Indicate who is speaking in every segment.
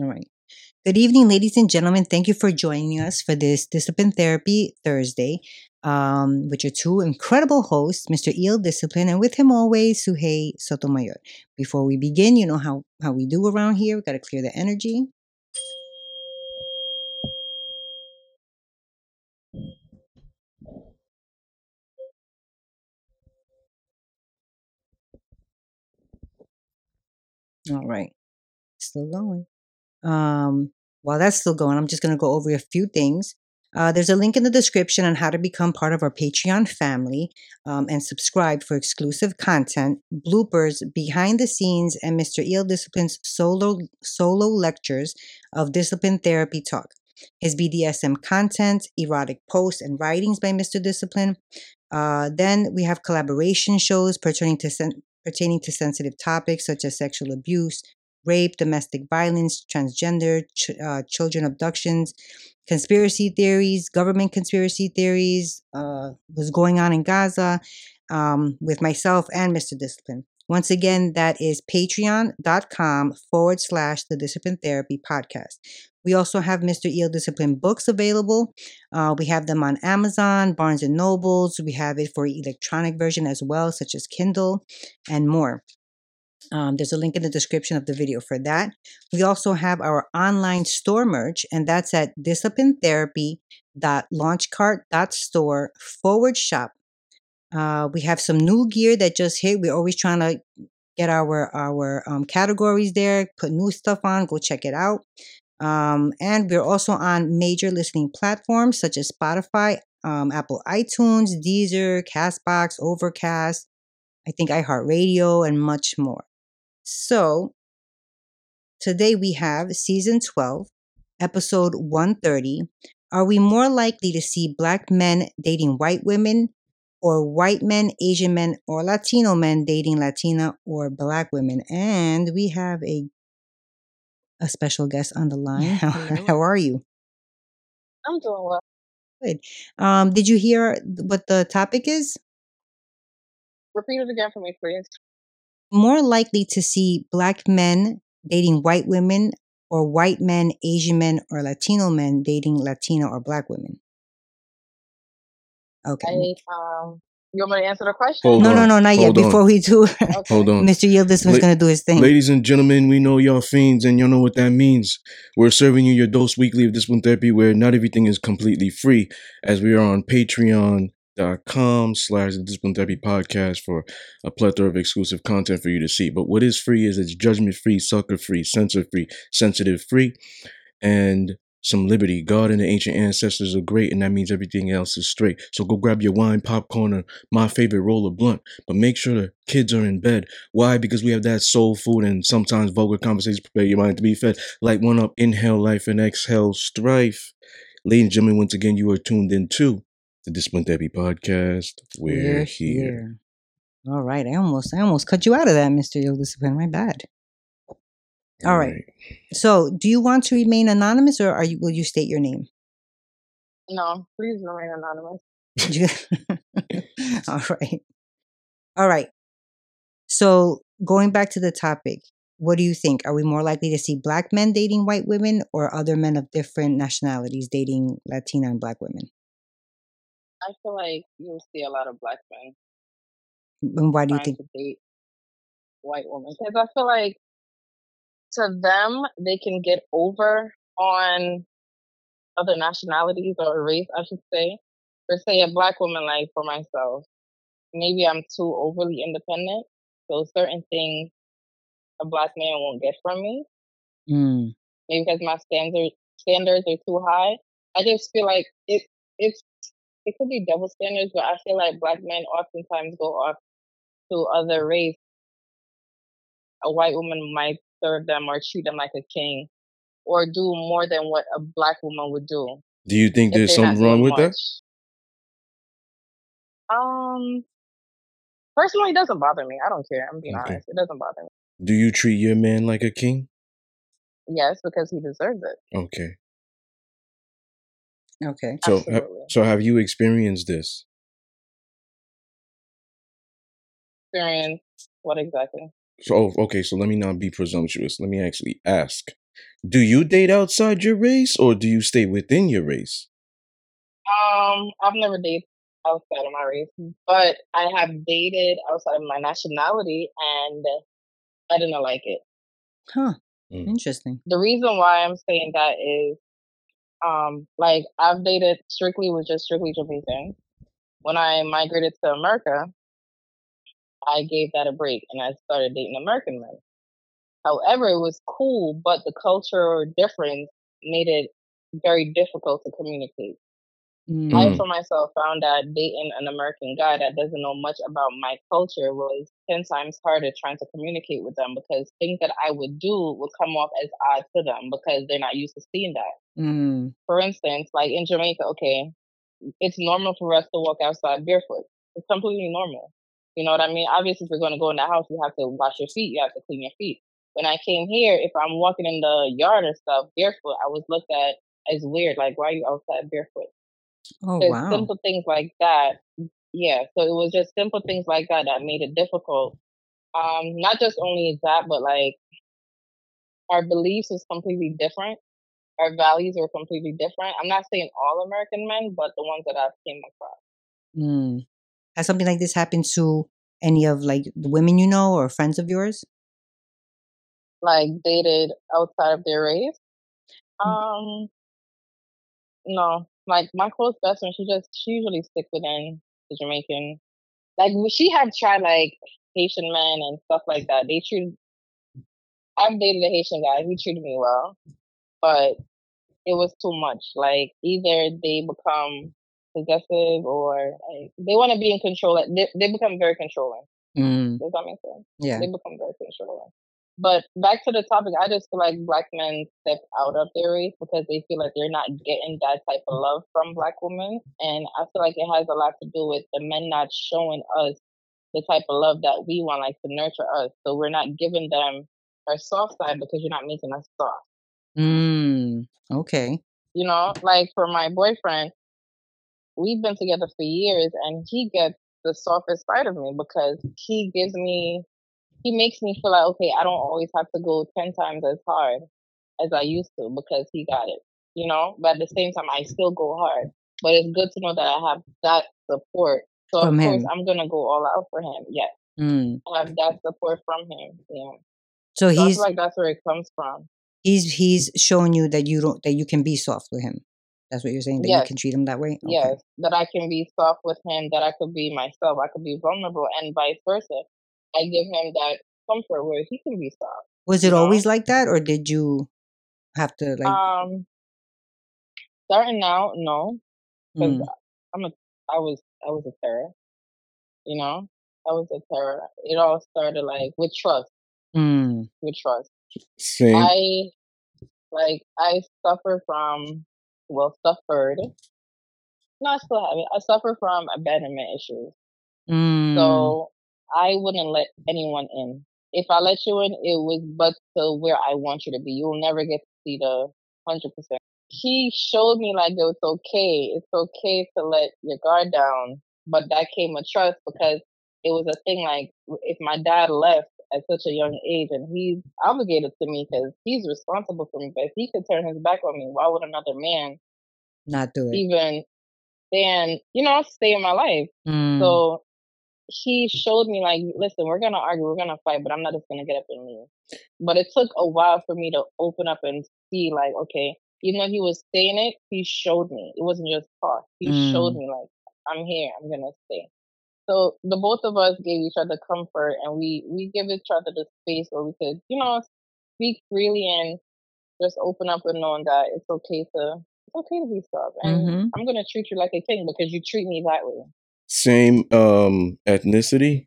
Speaker 1: All right. Good evening, ladies and gentlemen. Thank you for joining us for this Discipline Therapy Thursday um, with your two incredible hosts, Mr. Eel Discipline, and with him always, Suhey Sotomayor. Before we begin, you know how, how we do around here. we got to clear the energy. All right. Still going. Um, while that's still going, I'm just going to go over a few things. Uh, there's a link in the description on how to become part of our Patreon family um, and subscribe for exclusive content, bloopers, behind the scenes, and Mr. Eel Discipline's solo solo lectures of discipline therapy talk. His BDSM content, erotic posts, and writings by Mr. Discipline. Uh, then we have collaboration shows pertaining to sen- pertaining to sensitive topics such as sexual abuse, rape, domestic violence, transgender, ch- uh, children abductions, conspiracy theories, government conspiracy theories, uh, what's going on in Gaza, um, with myself and Mr. Discipline. Once again, that is patreon.com forward slash the discipline therapy podcast. We also have Mr. Eel Discipline books available. Uh, we have them on Amazon, Barnes and Nobles. We have it for electronic version as well, such as Kindle and more. Um, there's a link in the description of the video for that. We also have our online store merch, and that's at disciplinetherapy.launchcart.store forward shop. Uh, we have some new gear that just hit. We're always trying to get our our um, categories there, put new stuff on. Go check it out. Um, and we're also on major listening platforms such as Spotify, um, Apple iTunes, Deezer, Castbox, Overcast, I think iHeartRadio, and much more. So today we have season 12, episode 130. Are we more likely to see black men dating white women or white men, Asian men, or Latino men dating Latina or black women? And we have a a special guest on the line. How, how are you?
Speaker 2: I'm doing well.
Speaker 1: Good. Um, did you hear what the topic is?
Speaker 2: Repeat it again for me, please.
Speaker 1: More likely to see black men dating white women or white men, Asian men, or Latino men dating Latino or black women? Okay.
Speaker 2: I, um, you want me to answer the question?
Speaker 3: Hold
Speaker 1: no,
Speaker 3: on.
Speaker 1: no, no, not yet.
Speaker 3: On.
Speaker 1: Before we do,
Speaker 2: Okay.
Speaker 3: Hold on.
Speaker 1: Mr. Yildiz was
Speaker 3: La-
Speaker 1: going to do his thing.
Speaker 3: Ladies and gentlemen, we know y'all fiends and y'all know what that means. We're serving you your dose weekly of discipline therapy where not everything is completely free as we are on patreon.com slash the discipline therapy podcast for a plethora of exclusive content for you to see. But what is free is it's judgment free, sucker free, censor free, sensitive free, and some liberty. God and the ancient ancestors are great, and that means everything else is straight. So go grab your wine, popcorn, or my favorite roll of blunt. But make sure the kids are in bed. Why? Because we have that soul food and sometimes vulgar conversations prepare your mind to be fed. Light one up, inhale life, and exhale strife. Ladies and gentlemen, once again, you are tuned in to the Discipline Therapy Podcast. We're, here.
Speaker 1: All right. I almost, I almost cut you out of that, Mr. Yildiz. My bad. All right. So, do you want to remain anonymous, or are you? Will you state your name?
Speaker 2: No, please remain anonymous.
Speaker 1: All right. All right. So, going back to the topic, what do you think? Are we more likely to see black men dating white women or other men of different nationalities dating Latina and black women?
Speaker 2: I feel like you'll see a lot of black men
Speaker 1: And why do you
Speaker 2: trying
Speaker 1: think?
Speaker 2: to date white women because I feel like to them they can get over on other nationalities or race, I should say. For say a black woman, like for myself, maybe I'm too overly independent, so certain things a black man won't get from me.
Speaker 1: Mm,
Speaker 2: maybe because my standard standards are too high. I just feel like it it's it could be double standards, but I feel like black men oftentimes go off to other race. A white woman might serve them or treat them like a king, or do more than what a black woman would do.
Speaker 3: Do you think there's something wrong with that?
Speaker 2: Um, personally, it doesn't bother me. I don't care. I'm being
Speaker 3: Okay.
Speaker 2: honest. It doesn't bother me.
Speaker 3: Do you treat your man like a king?
Speaker 2: Yes, because he deserves it.
Speaker 3: Okay.
Speaker 1: Okay.
Speaker 3: So,
Speaker 2: Absolutely.
Speaker 3: so have you experienced this?
Speaker 2: Experience. What exactly?
Speaker 3: So, oh, okay. So let me not be presumptuous. Let me actually ask: Do you date outside your race or do you stay within your race?
Speaker 2: Um, I've never dated outside of my race, but I have dated outside of my nationality, and I didn't like it.
Speaker 1: Huh.
Speaker 3: Mm.
Speaker 1: Interesting.
Speaker 2: The reason why I'm saying that is, um, like I've dated strictly with just strictly Jamaican. When I migrated to America, I gave that a break and I started dating American men. However, it was cool, but the cultural difference made it very difficult to communicate.
Speaker 1: Mm.
Speaker 2: I,
Speaker 3: Mm.
Speaker 2: for myself, found that dating an American guy that doesn't know much about my culture was 10 times harder trying to communicate with them because things that I would do would come off as odd to them because they're not used to seeing that.
Speaker 1: Mm.
Speaker 2: For instance, like in Jamaica, okay, it's normal for us to walk outside barefoot. It's completely normal. You know what I mean? Obviously, if you're going to go in the house, you have to wash your feet, you have to clean your feet. When I came here, if I'm walking in the yard or stuff barefoot, I was looked at as weird. Like, why are you outside barefoot?
Speaker 1: Oh wow.
Speaker 2: simple things like that. Yeah, so it was just simple things like that that made it difficult. Um, not just only that, but like our beliefs is completely different. Our values are completely different. I'm not saying all American men, but the ones that I've came across.
Speaker 1: Mm. Has something like this happened to any of like the women you know or friends of yours?
Speaker 2: Like dated outside of their race.
Speaker 1: Mm.
Speaker 2: Um, no. Like my close best friend, she just she usually stick within the Jamaican. Like she had tried like Haitian men and stuff like that. They treated I've dated a Haitian guy. He treated me well, but it was too much. Like either they become possessive or like, they want to be in control. They, they become very controlling.
Speaker 1: Mm.
Speaker 2: Does that make sense?
Speaker 1: Yeah.
Speaker 2: They become very controlling. But back to the topic, I just feel like black men step out of their race because they feel like they're not getting that type of love from black women. And I feel like it has a lot to do with the men not showing us the type of love that we want, like to nurture us. So we're not giving them our soft side because you're not making us soft.
Speaker 1: Mm. Okay.
Speaker 2: You know, like for my boyfriend, we've been together for years and he gets the softest side of me because he gives me he makes me feel like okay i don't always have to go 10 times as hard as i used to because he got it you know but at the same time i still go hard but it's good to know that i have that support so
Speaker 1: From
Speaker 2: of course
Speaker 1: him.
Speaker 2: i'm gonna go all out for him yes
Speaker 1: Mm.
Speaker 2: i have that support from him yeah
Speaker 1: So
Speaker 2: so i
Speaker 1: he's
Speaker 2: feel like that's where it comes from
Speaker 1: he's he's showing you that you don't that you can be soft with him. That's what you're saying that you can treat him that way. Okay.
Speaker 2: yes that i can be soft with him that i could be myself i could be vulnerable and vice versa i give him that comfort where he can be soft
Speaker 1: Was it
Speaker 2: know
Speaker 1: always like that, or did you have to like?
Speaker 2: um starting out no because
Speaker 1: Mm.
Speaker 2: i'm a i was i was a terror you know i was a terror it all started like with trust
Speaker 1: Mm.
Speaker 2: with trust
Speaker 3: Same.
Speaker 2: i like i suffer from well suffered no i still have it i suffer from abandonment issues
Speaker 1: Mm.
Speaker 2: so i wouldn't let anyone in. If i let you in it was but to where i want you to be. You'll never get to see the 100% he showed me like it was okay. It's okay to let your guard down but that came with trust because it was a thing like if my dad left at such a young age and he's obligated to me because he's responsible for me but if he could turn his back on me why would another man
Speaker 1: Not do it.
Speaker 2: even then, you know stay in my life?
Speaker 1: Mm.
Speaker 2: so he showed me like listen we're gonna argue we're gonna fight but i'm not just gonna get up and leave. But it took a while for me to open up and see like okay even though he was saying it he showed me. It wasn't just talk. He showed
Speaker 1: Mm.
Speaker 2: me like i'm here i'm gonna stay. So the both of us gave each other comfort and we we give each other the space where we could you know speak freely and just open up and knowing that it's okay to it's okay to be soft and
Speaker 1: Mm-hmm.
Speaker 2: i'm gonna treat you like a king because you treat me that way
Speaker 3: Same um ethnicity.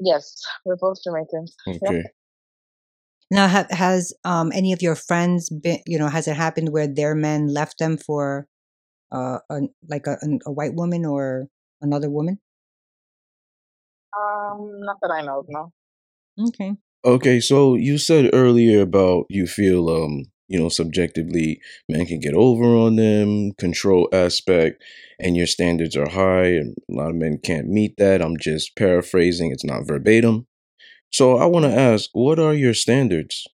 Speaker 2: yes we're both jamaicans yep
Speaker 3: Okay.
Speaker 1: Now, ha- has um any of your friends been? You know, has it happened where their men left them for uh a, like a, an- a white woman or another woman?
Speaker 2: Um, not that I know of, no.
Speaker 1: Okay.
Speaker 3: Okay, so you said earlier about you feel um, you know subjectively men can get over on them control aspect and your standards are high and a lot of men can't meet that. I'm just paraphrasing it's not verbatim. So i want to ask what are your standards?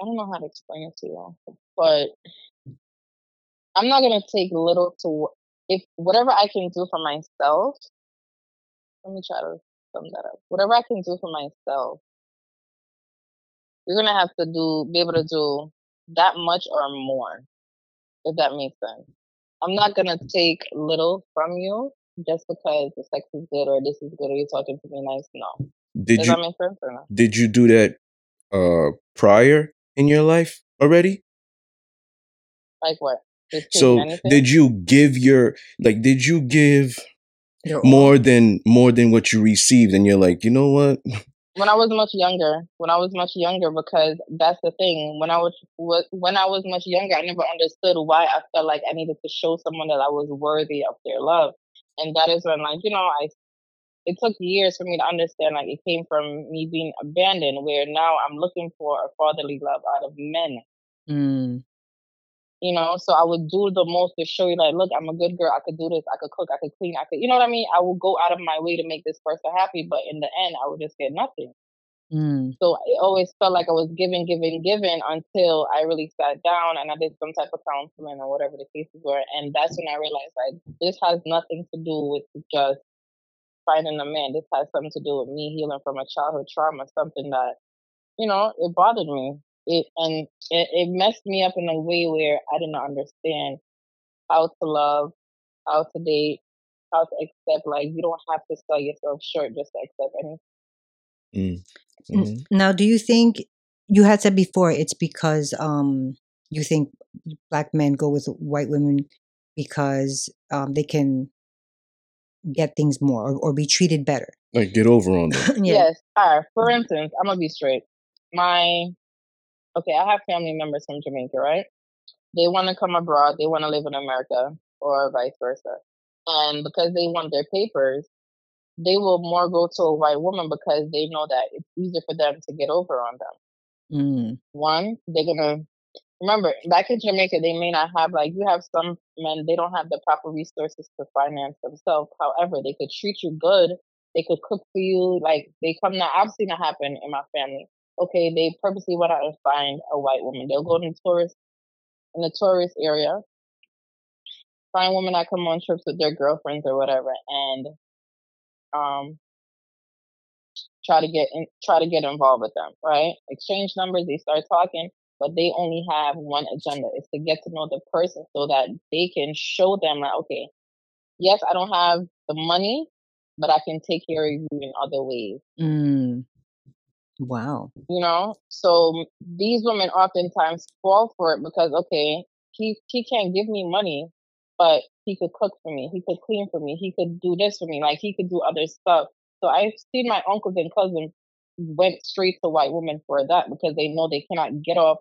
Speaker 2: I don't know how to explain it to you but i'm not going to take little to if whatever i can do for myself let me try to sum that up. Whatever I can do for myself, you're gonna have to do be able to do that much or more, if that makes sense. I'm not gonna take little from you just because the sex is good or this is good or you're talking to me nice. No.
Speaker 3: Did
Speaker 2: Does
Speaker 3: you
Speaker 2: that make sense or no?
Speaker 3: did you do that uh prior in your life already?
Speaker 2: Like what?
Speaker 3: So
Speaker 2: anything?
Speaker 3: did you give your like did you give
Speaker 1: You're all.
Speaker 3: more than more than what you received and you're like, you know what?
Speaker 2: When I was much younger, when I was much younger, because that's the thing. When I was when I was much younger, I never understood why I felt like I needed to show someone that I was worthy of their love, and that is when, like, you know, I it took years for me to understand. Like, it came from me being abandoned, where now I'm looking for a fatherly love out of men.
Speaker 1: Mm,
Speaker 2: You know, so I would do the most to show you, like, look, I'm a good girl. I could do this. I could cook. I could clean. I could, you know what I mean? I would go out of my way to make this person happy, but in the end, I would just get nothing.
Speaker 1: mm,
Speaker 2: So it always felt like I was giving, giving, giving until I really sat down and I did some type of counseling or whatever the cases were. And that's when I realized like this has nothing to do with just finding a man. This has something to do with me healing from a childhood trauma, something that, you know, it bothered me. It and it, it messed me up in a way where I didn't understand how to love, how to date, how to accept like you don't have to sell yourself short just to accept anything.
Speaker 3: Mm.
Speaker 1: N-
Speaker 3: Mhm.
Speaker 1: Now, do you think you had said before it's because um you think black men go with white women because um they can get things more or, or be treated better?
Speaker 3: Like get over on them.
Speaker 1: yeah.
Speaker 2: Yes. All right. For instance, I'm gonna be straight. My okay, I have family members from Jamaica, right? They want to come abroad. They want to live in America, or vice versa. And because they want their papers, they will more go to a white woman because they know that it's easier for them to get over on them.
Speaker 1: Mm,
Speaker 2: One, they're gonna remember back in Jamaica, they may not have like you have some men, they don't have the proper resources to finance themselves. However, they could treat you good. They could cook for you. Like they come now. I've seen it happen in my family. Okay, they purposely went out and find a white woman. They'll go to tourist in the tourist area, find women that come on trips with their girlfriends or whatever, and um try to get in, try to get involved with them, right? Exchange numbers, they start talking, but they only have one agenda: is to get to know the person so that they can show them like, okay, yes, I don't have the money, but I can take care of you in other ways.
Speaker 1: mm. Wow.
Speaker 2: You know, so these women oftentimes fall for it because okay, he he can't give me money, but he could cook for me, he could clean for me, he could do this for me, like he could do other stuff. So I've seen my uncles and cousins went straight to white women for that because they know they cannot get off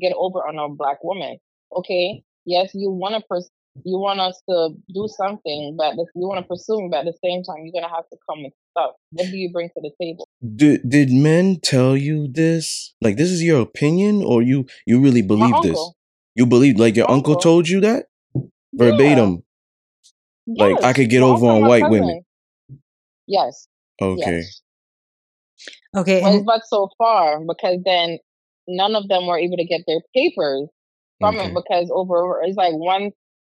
Speaker 2: get over on a black woman. Okay, yes, you want to pers- you want us to do something, but you want to pursue but at the same time, you're gonna have to come with stuff. What do you bring to the table?
Speaker 3: Did did men tell you this? Like this is your opinion, or you you really believe this?
Speaker 2: uncle,
Speaker 3: You believe like your uncle
Speaker 2: uncle,
Speaker 3: told you that
Speaker 2: yeah,
Speaker 3: verbatim? Like I could get
Speaker 2: my
Speaker 3: over on
Speaker 2: my
Speaker 3: white women.
Speaker 2: yes,
Speaker 3: Okay.
Speaker 2: yes.
Speaker 1: Okay,
Speaker 2: But
Speaker 1: and
Speaker 2: but so far because then none of them were able to get their papers from it because over it's like once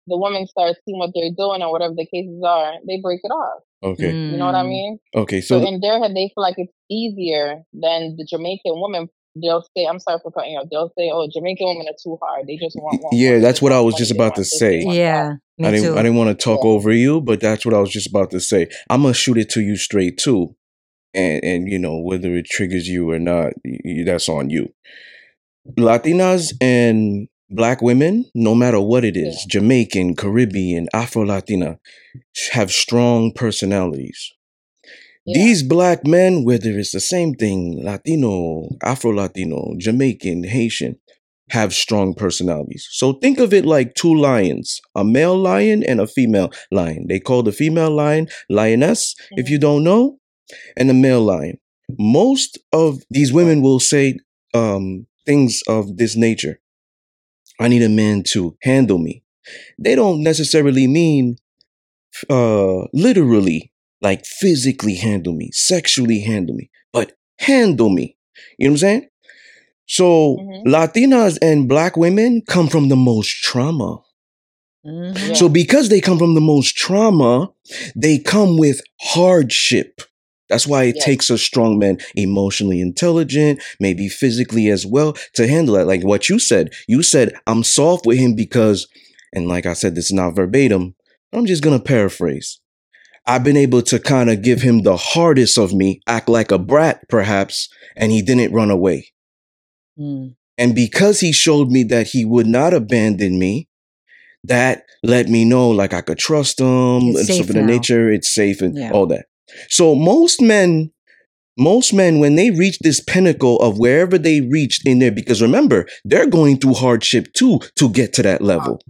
Speaker 2: the woman starts seeing what they're doing or whatever the cases are, they break it off.
Speaker 3: Okay.
Speaker 2: You know what I
Speaker 1: mm,
Speaker 2: mean?
Speaker 3: Okay.
Speaker 2: So
Speaker 3: So
Speaker 2: in their head, they feel like it's easier than the Jamaican woman. They'll say, "I'm sorry for cutting you off." They'll say, "Oh, Jamaican women are too hard. They just want, want,
Speaker 3: yeah, that's what I was just about to
Speaker 2: want this. They
Speaker 3: say.
Speaker 2: want that."
Speaker 1: yeah,
Speaker 3: I
Speaker 1: me
Speaker 3: didn't I didn't want to talk
Speaker 2: Yeah.
Speaker 3: over you, but that's what I was just about to say. I'm gonna shoot it to you straight too, and and you know whether it triggers you or not, y- y- that's on you. Latinas and black women, no matter what it is, yeah. Jamaican, Caribbean, Afro Latina, have strong personalities.
Speaker 2: Yeah.
Speaker 3: These black men, whether it's the same thing, Latino, Afro Latino, Jamaican, Haitian, have strong personalities. So think of it like two lions, a male lion and a female lion. They call the female lion lioness, if
Speaker 2: Mhm.
Speaker 3: you don't know, and the male lion. Most of these women will say um, things of this nature. I need a man to handle me. They don't necessarily mean uh literally like physically handle me, sexually handle me, but handle me. You know what I'm saying? So
Speaker 2: Mhm.
Speaker 3: Latinas and black women come from the most trauma.
Speaker 1: Mhm.
Speaker 2: Yeah.
Speaker 3: So because they come from the most trauma, they come with hardship. That's why it
Speaker 2: Yes.
Speaker 3: takes a strong man, emotionally intelligent, maybe physically as well, to handle that. Like what you said. You said, I'm soft with him because, and like I said, this is not verbatim. I'm just gonna paraphrase. I've been able to kind of give him the hardest of me, act like a brat, perhaps, and he didn't run away.
Speaker 1: Mm.
Speaker 3: And because he showed me that he would not abandon me, that let me know like I could trust him
Speaker 1: It's
Speaker 3: and stuff of the nature. It's safe and
Speaker 1: Yeah.
Speaker 3: all that. So most men, most men, when they reach this pinnacle of wherever they reached in there, because remember, they're going through hardship too to get to that level.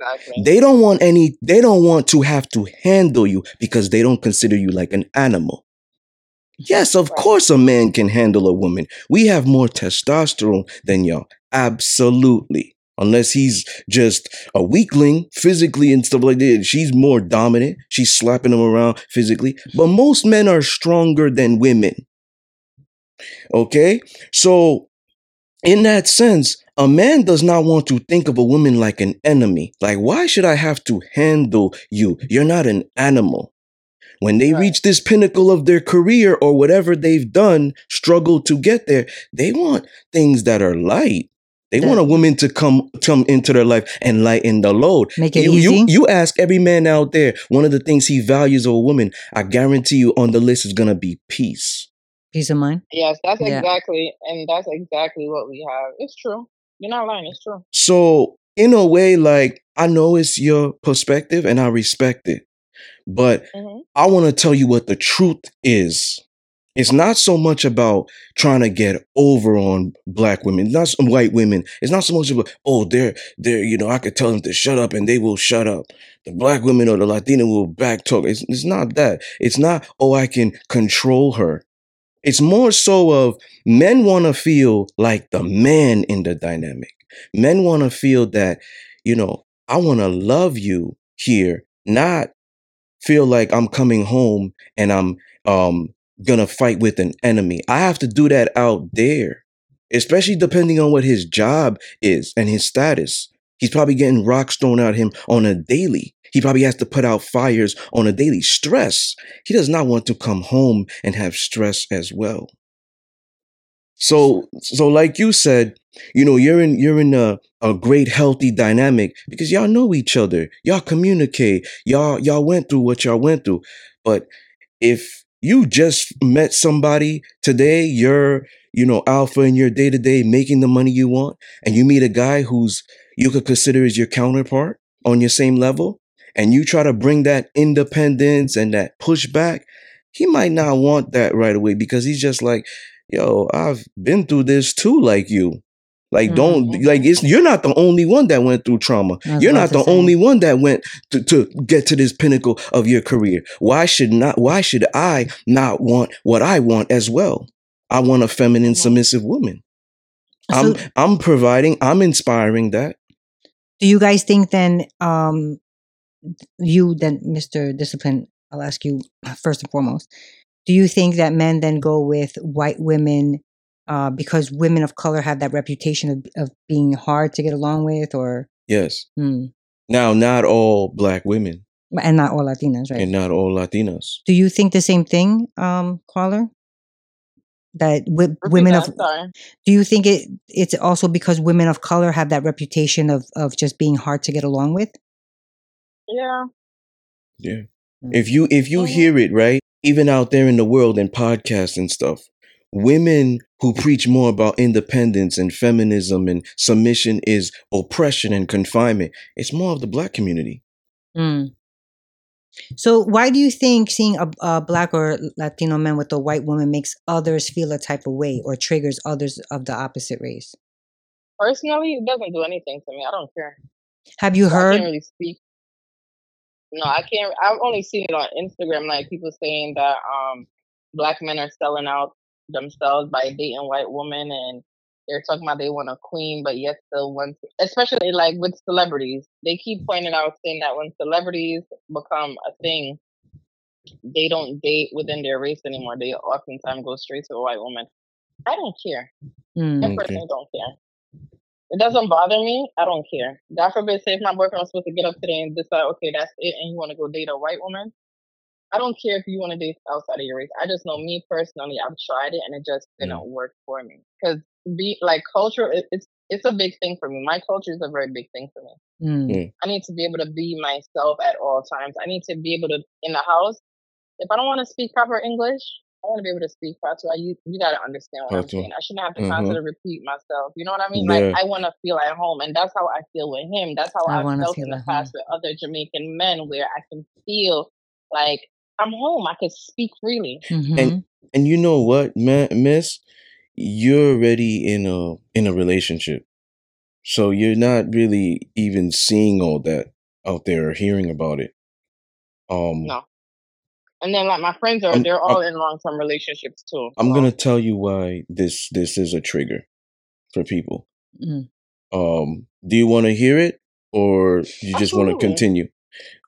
Speaker 2: Exactly.
Speaker 3: They don't want any, they don't want to have to handle you because they don't consider you like an animal. Yes, of
Speaker 2: Right.
Speaker 3: course a man can handle a woman. We have more testosterone than y'all. Absolutely. Unless he's just a weakling physically and stuff like that. She's more dominant. She's slapping him around physically. But most men are stronger than women. Okay? So, in that sense, a man does not want to think of a woman like an enemy. Like, why should I have to handle you? You're not an animal. When they reach this pinnacle of their career or whatever they've done, struggle to get there, they want things that are light. They
Speaker 1: That-
Speaker 3: want a woman to come come into their life and lighten the load.
Speaker 1: Make it
Speaker 3: you,
Speaker 1: easy.
Speaker 3: You, you ask every man out there, one of the things he values of a woman, I guarantee you on the list is gonna be peace.
Speaker 1: Peace of mind.
Speaker 2: Yes, that's
Speaker 1: Yeah.
Speaker 2: exactly, and that's exactly what we have. It's true. You're not lying. It's true.
Speaker 3: So, in a way, like I know it's your perspective and I respect it, but
Speaker 2: hmm
Speaker 3: I want to tell you what the truth is. It's not so much about trying to get over on black women, not some white women. It's not so much about, oh, they're, they're, you know, I could tell them to shut up and they will shut up. The black women or the Latina will back talk. It's, it's not that. It's not, oh, I can control her. It's more so of men want to feel like the man in the dynamic. Men want to feel that, you know, I want to love you here, not feel like I'm coming home and I'm um gonna fight with an enemy. I have to do that out there, especially depending on what his job is and his status. He's probably getting rocks thrown at him on a daily. He probably has to put out fires on a daily. Stress. He does not want to come home and have stress as well. So, so like you said, you know, you're in you're in a, a great healthy dynamic because y'all know each other. Y'all communicate. Y'all y'all went through what y'all went through. But if you just met somebody today, you're you know alpha in your day to day, making the money you want, and you meet a guy who's you could consider as your counterpart on your same level, and you try to bring that independence and that pushback, he might not want that right away because he's just like, yo, I've been through this too, like you. Like, don't
Speaker 2: Mhm.
Speaker 3: like it's you're not the only one that went through trauma. You're not the
Speaker 1: say.
Speaker 3: only one that went to, to get to this pinnacle of your career. Why should not why should I not want what I want as well? I want a feminine, submissive woman. I'm I'm providing, I'm inspiring that.
Speaker 1: do you guys think then, um, you then, Mr. Discipline, I'll ask you first and foremost. Do you think that men then go with white women uh, because women of color have that reputation of, of being hard to get along with, or
Speaker 3: Yes.
Speaker 1: hmm,
Speaker 3: Now, not all black women
Speaker 1: and not all Latinas, right?
Speaker 3: and not all Latinas.
Speaker 1: Do you think the same thing, um, caller? That wi-
Speaker 2: Repeat
Speaker 1: women
Speaker 2: that.
Speaker 1: of
Speaker 2: Sorry.
Speaker 1: do you think it it's also because women of color have that reputation of of just being hard to get along with?
Speaker 2: Yeah.
Speaker 3: Yeah.
Speaker 1: Mm.
Speaker 3: If you if you
Speaker 2: Mhm.
Speaker 3: hear it, right, even out there in the world and podcasts and stuff, women who preach more about independence and feminism and submission is oppression and confinement. It's more of the black community.
Speaker 1: Mm. So why do you think seeing a, a black or Latino man with a white woman makes others feel a type of way or triggers others of the opposite race?
Speaker 2: Personally, it doesn't do anything to me. I don't care.
Speaker 1: Have you
Speaker 2: So I
Speaker 1: heard?
Speaker 2: can't really speak. No, I can't. I've only seen it on Instagram, like people saying that um black men are selling out themselves by dating white women, and they're talking about they want a queen, but yet still want, especially like with celebrities, they keep pointing out saying that when celebrities become a thing, they don't date within their race anymore. They oftentimes go straight to a white woman. I don't care.
Speaker 1: Mm.
Speaker 2: I
Speaker 3: Okay.
Speaker 2: personally don't care. It doesn't bother me. I don't care. God forbid, say if my boyfriend was supposed to get up today and decide, okay, that's it, and you want to go date a white woman. I don't care if you want to date outside of your race. I just know me personally, I've tried it and it just
Speaker 3: Mm.
Speaker 2: didn't work for me. Because be like culture, it, it's it's a big thing for me. My culture is a very big thing for me.
Speaker 1: Mm.
Speaker 2: I need to be able to be myself at all times. I need to be able to in the house. If I don't want to speak proper English, I want to be able to speak Patois. You you gotta understand what I'm saying. I shouldn't have to
Speaker 3: Mhm.
Speaker 2: constantly repeat myself. You know what I mean?
Speaker 3: Yeah.
Speaker 2: Like I want to feel at home, and that's how I feel with him. That's how
Speaker 1: I
Speaker 2: I've felt
Speaker 1: feel
Speaker 2: in the
Speaker 1: at home.
Speaker 2: past with other Jamaican men, where I can feel like I'm home. I can speak freely.
Speaker 1: Mhm.
Speaker 3: And you know what, ma- Miss, you're already in a in a relationship, so you're not really even seeing all that out there or hearing about it. Um,
Speaker 2: No. And then like my friends are,
Speaker 3: I'm-
Speaker 2: they're
Speaker 3: I'm-
Speaker 2: all in long term relationships too.
Speaker 3: I'm
Speaker 2: so-
Speaker 3: gonna tell you why this this is a trigger for people.
Speaker 1: Mm.
Speaker 3: Um, do you want to hear it, or you just want to continue?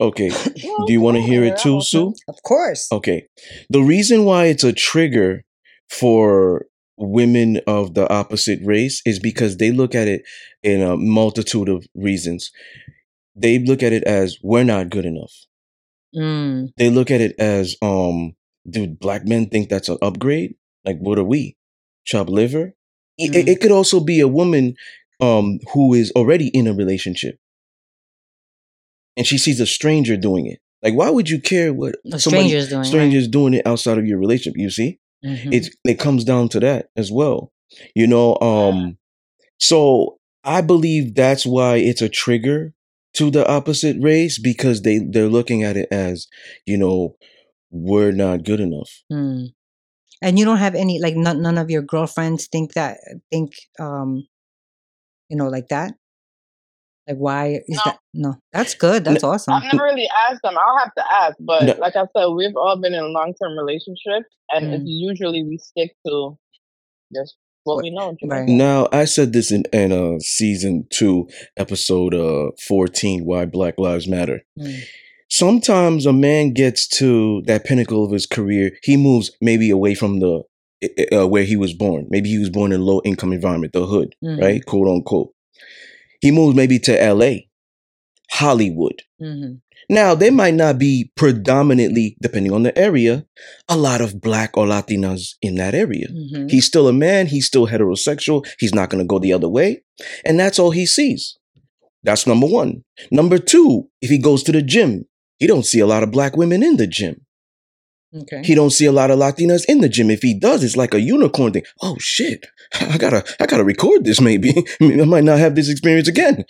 Speaker 3: Okay. Do you want to hear it too, Sue?
Speaker 1: Of course.
Speaker 3: Okay. The reason why it's a trigger for women of the opposite race is because they look at it in a multitude of reasons. They look at it as we're not good enough.
Speaker 1: Mm.
Speaker 3: They look at it as um dude, black men think that's an upgrade? Like what are we? Chop liver? It- It,
Speaker 1: Mm.
Speaker 3: it could also be a woman um who is already in a relationship and she sees a stranger doing it. Like why would you care what somebody-
Speaker 1: stranger's doing. right?
Speaker 3: strangers doing it outside of your relationship you see
Speaker 1: Mhm.
Speaker 3: it it comes down to that as well you know um so i believe that's why it's a trigger to the opposite race because they they're looking at it as you know we're not good enough
Speaker 1: Mm. And you don't have any like none, none of your girlfriends think that think um you know like that? Like why is
Speaker 2: No.
Speaker 1: that no. That's good. That's awesome.
Speaker 2: I've never really asked them. I'll have to ask, but
Speaker 3: No.
Speaker 2: like I said, we've all been in long term relationships, and it's
Speaker 1: Mm.
Speaker 2: usually we stick to just what we know.
Speaker 1: Right.
Speaker 3: now i said this in, in uh season two episode uh 14 why black lives matter
Speaker 1: Mm.
Speaker 3: sometimes a man gets to that pinnacle of his career he moves maybe away from the uh, where he was born maybe he was born in a low income environment the hood
Speaker 1: Mhm.
Speaker 3: right quote unquote he moves maybe to la hollywood
Speaker 1: Mhm.
Speaker 3: now there might not be predominantly depending on the area a lot of black or latinas in that area
Speaker 1: Mhm.
Speaker 3: He's still a man. He's still heterosexual. He's not going to go the other way. And that's all he sees. That's number one. Number two, if he goes to the gym, he don't see a lot of black women in the gym.
Speaker 1: Okay.
Speaker 3: He don't see a lot of Latinas in the gym. If he does, it's like a unicorn thing. Oh shit. I gotta I gotta record this maybe. I might not have this experience again.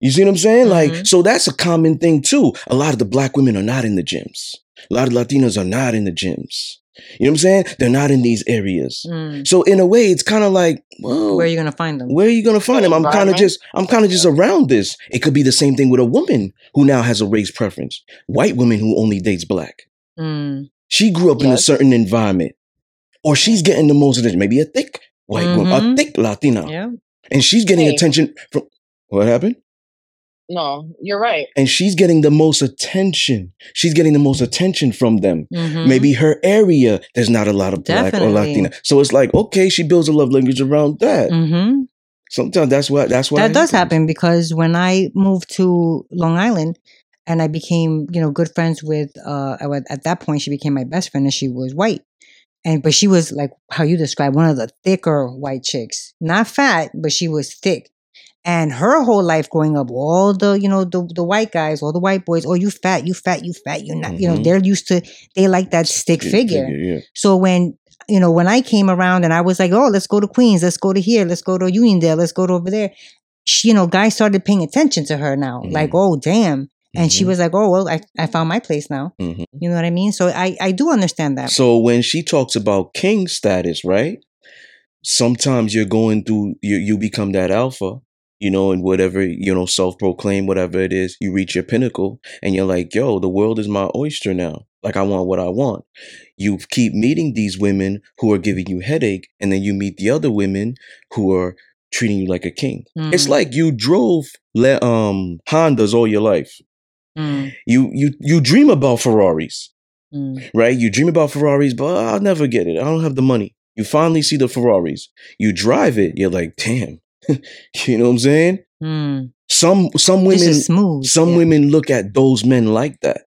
Speaker 3: You see what I'm saying? Like,
Speaker 1: Mhm.
Speaker 3: so that's a common thing too. A lot of the black women are not in the gyms. A lot of Latinas are not in the gyms. You know what I'm saying? They're not in these areas.
Speaker 1: Mm.
Speaker 3: So in a way, it's kind of like,
Speaker 1: Where are you gonna find them?
Speaker 3: where are you gonna find them? I'm kind of just, I'm kind of just around this. It could be the same thing with a woman who now has a race preference. White woman who only dates black.
Speaker 1: Mm.
Speaker 3: She grew up in a certain environment, or she's getting the most attention. Maybe a thick white woman, a thick Latina,
Speaker 1: Yeah.
Speaker 3: and she's getting
Speaker 2: Hey.
Speaker 3: attention from. What happened?
Speaker 2: No, you're right.
Speaker 3: And she's getting the most attention. She's getting the most attention from them.
Speaker 1: Mhm.
Speaker 3: Maybe her area, there's not a lot of black or Latina. So it's like, okay, she builds a love language around that.
Speaker 1: Mhm.
Speaker 3: Sometimes that's why that's why
Speaker 1: that does happen because when I moved to Long Island and I became, you know, good friends with uh at that point she became my best friend and she was white. And but she was like how you described one of the thicker white chicks. Not fat, but she was thick. And her whole life growing up, all the, you know, the the white guys, all the white boys, oh you fat, you fat, you fat, you not, you know,
Speaker 3: Mhm.
Speaker 1: they're used to they like that stick
Speaker 3: Yeah,
Speaker 1: figure.
Speaker 3: yeah.
Speaker 1: So when you know when I came around and I was like, oh, let's go to Queens, let's go to here, let's go to Uniondale, let's go to over there. She, you know, guys started paying attention to her now. Like,
Speaker 3: Mhm.
Speaker 1: oh, damn. And she
Speaker 3: Mhm.
Speaker 1: was like, oh, well, I, I found my place now.
Speaker 3: Mhm.
Speaker 1: You know what I mean? So I, I do understand that.
Speaker 3: So when she talks about king status, right? Sometimes you're going through you you become that alpha, you know, and whatever, you know, self-proclaim whatever it is, you reach your pinnacle and you're like, "Yo, the world is my oyster now. Like I want what I want." You keep meeting these women who are giving you headache and then you meet the other women who are treating you like a king. It's
Speaker 1: Mm,
Speaker 3: like you drove le- um Hondas all your life.
Speaker 1: Mm,
Speaker 3: You you you dream about Ferraris
Speaker 1: mm,
Speaker 3: right? You dream about Ferraris, but I'll never get it. I don't have the money. You finally see the Ferraris. You drive it. You're like, damn. you know what I'm saying?
Speaker 1: Hmm.
Speaker 3: Some some women
Speaker 1: smooth.
Speaker 3: some
Speaker 1: yeah.
Speaker 3: women look at those men like that.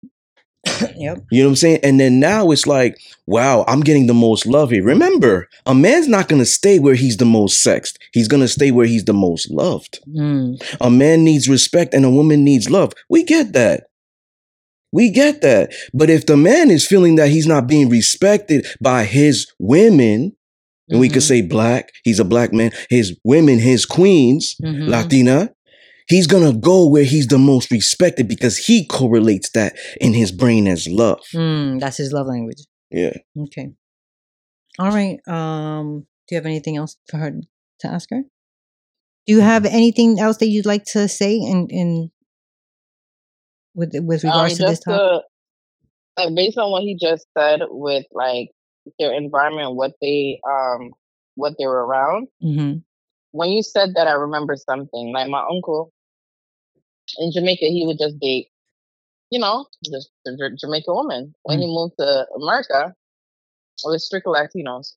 Speaker 1: yep.
Speaker 3: You know what I'm saying? And then now it's like, wow, I'm getting the most love here. Remember, a man's not gonna stay where he's the most sexed. He's gonna stay where he's the most loved.
Speaker 1: Hmm.
Speaker 3: A man needs respect and a woman needs love. We get that. We get that. But if the man is feeling that he's not being respected by his women, and we could
Speaker 1: Mhm.
Speaker 3: say black, he's a black man, his women, his queens,
Speaker 1: Mhm.
Speaker 3: Latina, he's gonna go where he's the most respected because he correlates that in his brain as love.
Speaker 1: Hmm. That's his love language.
Speaker 3: Yeah.
Speaker 1: Okay. All right. Um. Do you have anything else for her to ask her? Do you have anything else that you'd like to say in in with with
Speaker 2: Um,
Speaker 1: regards to this
Speaker 2: just
Speaker 1: topic?
Speaker 2: to, like based on what he just said with like their environment, what they um what they're around.
Speaker 1: Mm-hmm.
Speaker 2: When you said that, I remember something. Like my uncle in Jamaica, he would just date, you know, just a Ja- Jamaican woman. When mm. he moved to America, it was strictly Latinos.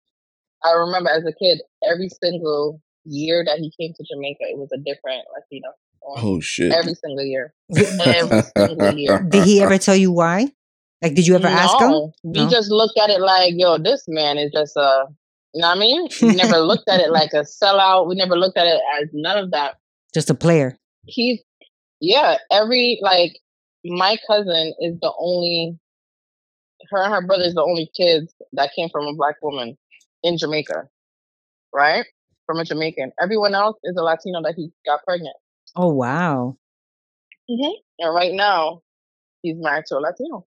Speaker 2: I remember as a kid, every single year that he came to Jamaica, it was a different Latino. woman.
Speaker 3: Oh shit.
Speaker 2: Every single year. Every single year.
Speaker 1: Did he ever tell you why? Like, did you ever ask him?
Speaker 2: No, we
Speaker 1: No?
Speaker 2: just looked at it like, yo, this man is just a, you know what I mean? We never looked at it like a sellout. We never looked at it as none of that.
Speaker 1: Just a player.
Speaker 2: He's, yeah, every, like, my cousin is the only, her and her brother is the only kids that came from a black woman in Jamaica, right? From a Jamaican. Everyone else is a Latino that he got pregnant.
Speaker 1: Oh wow.
Speaker 2: hmm And right now, he's married to a Latino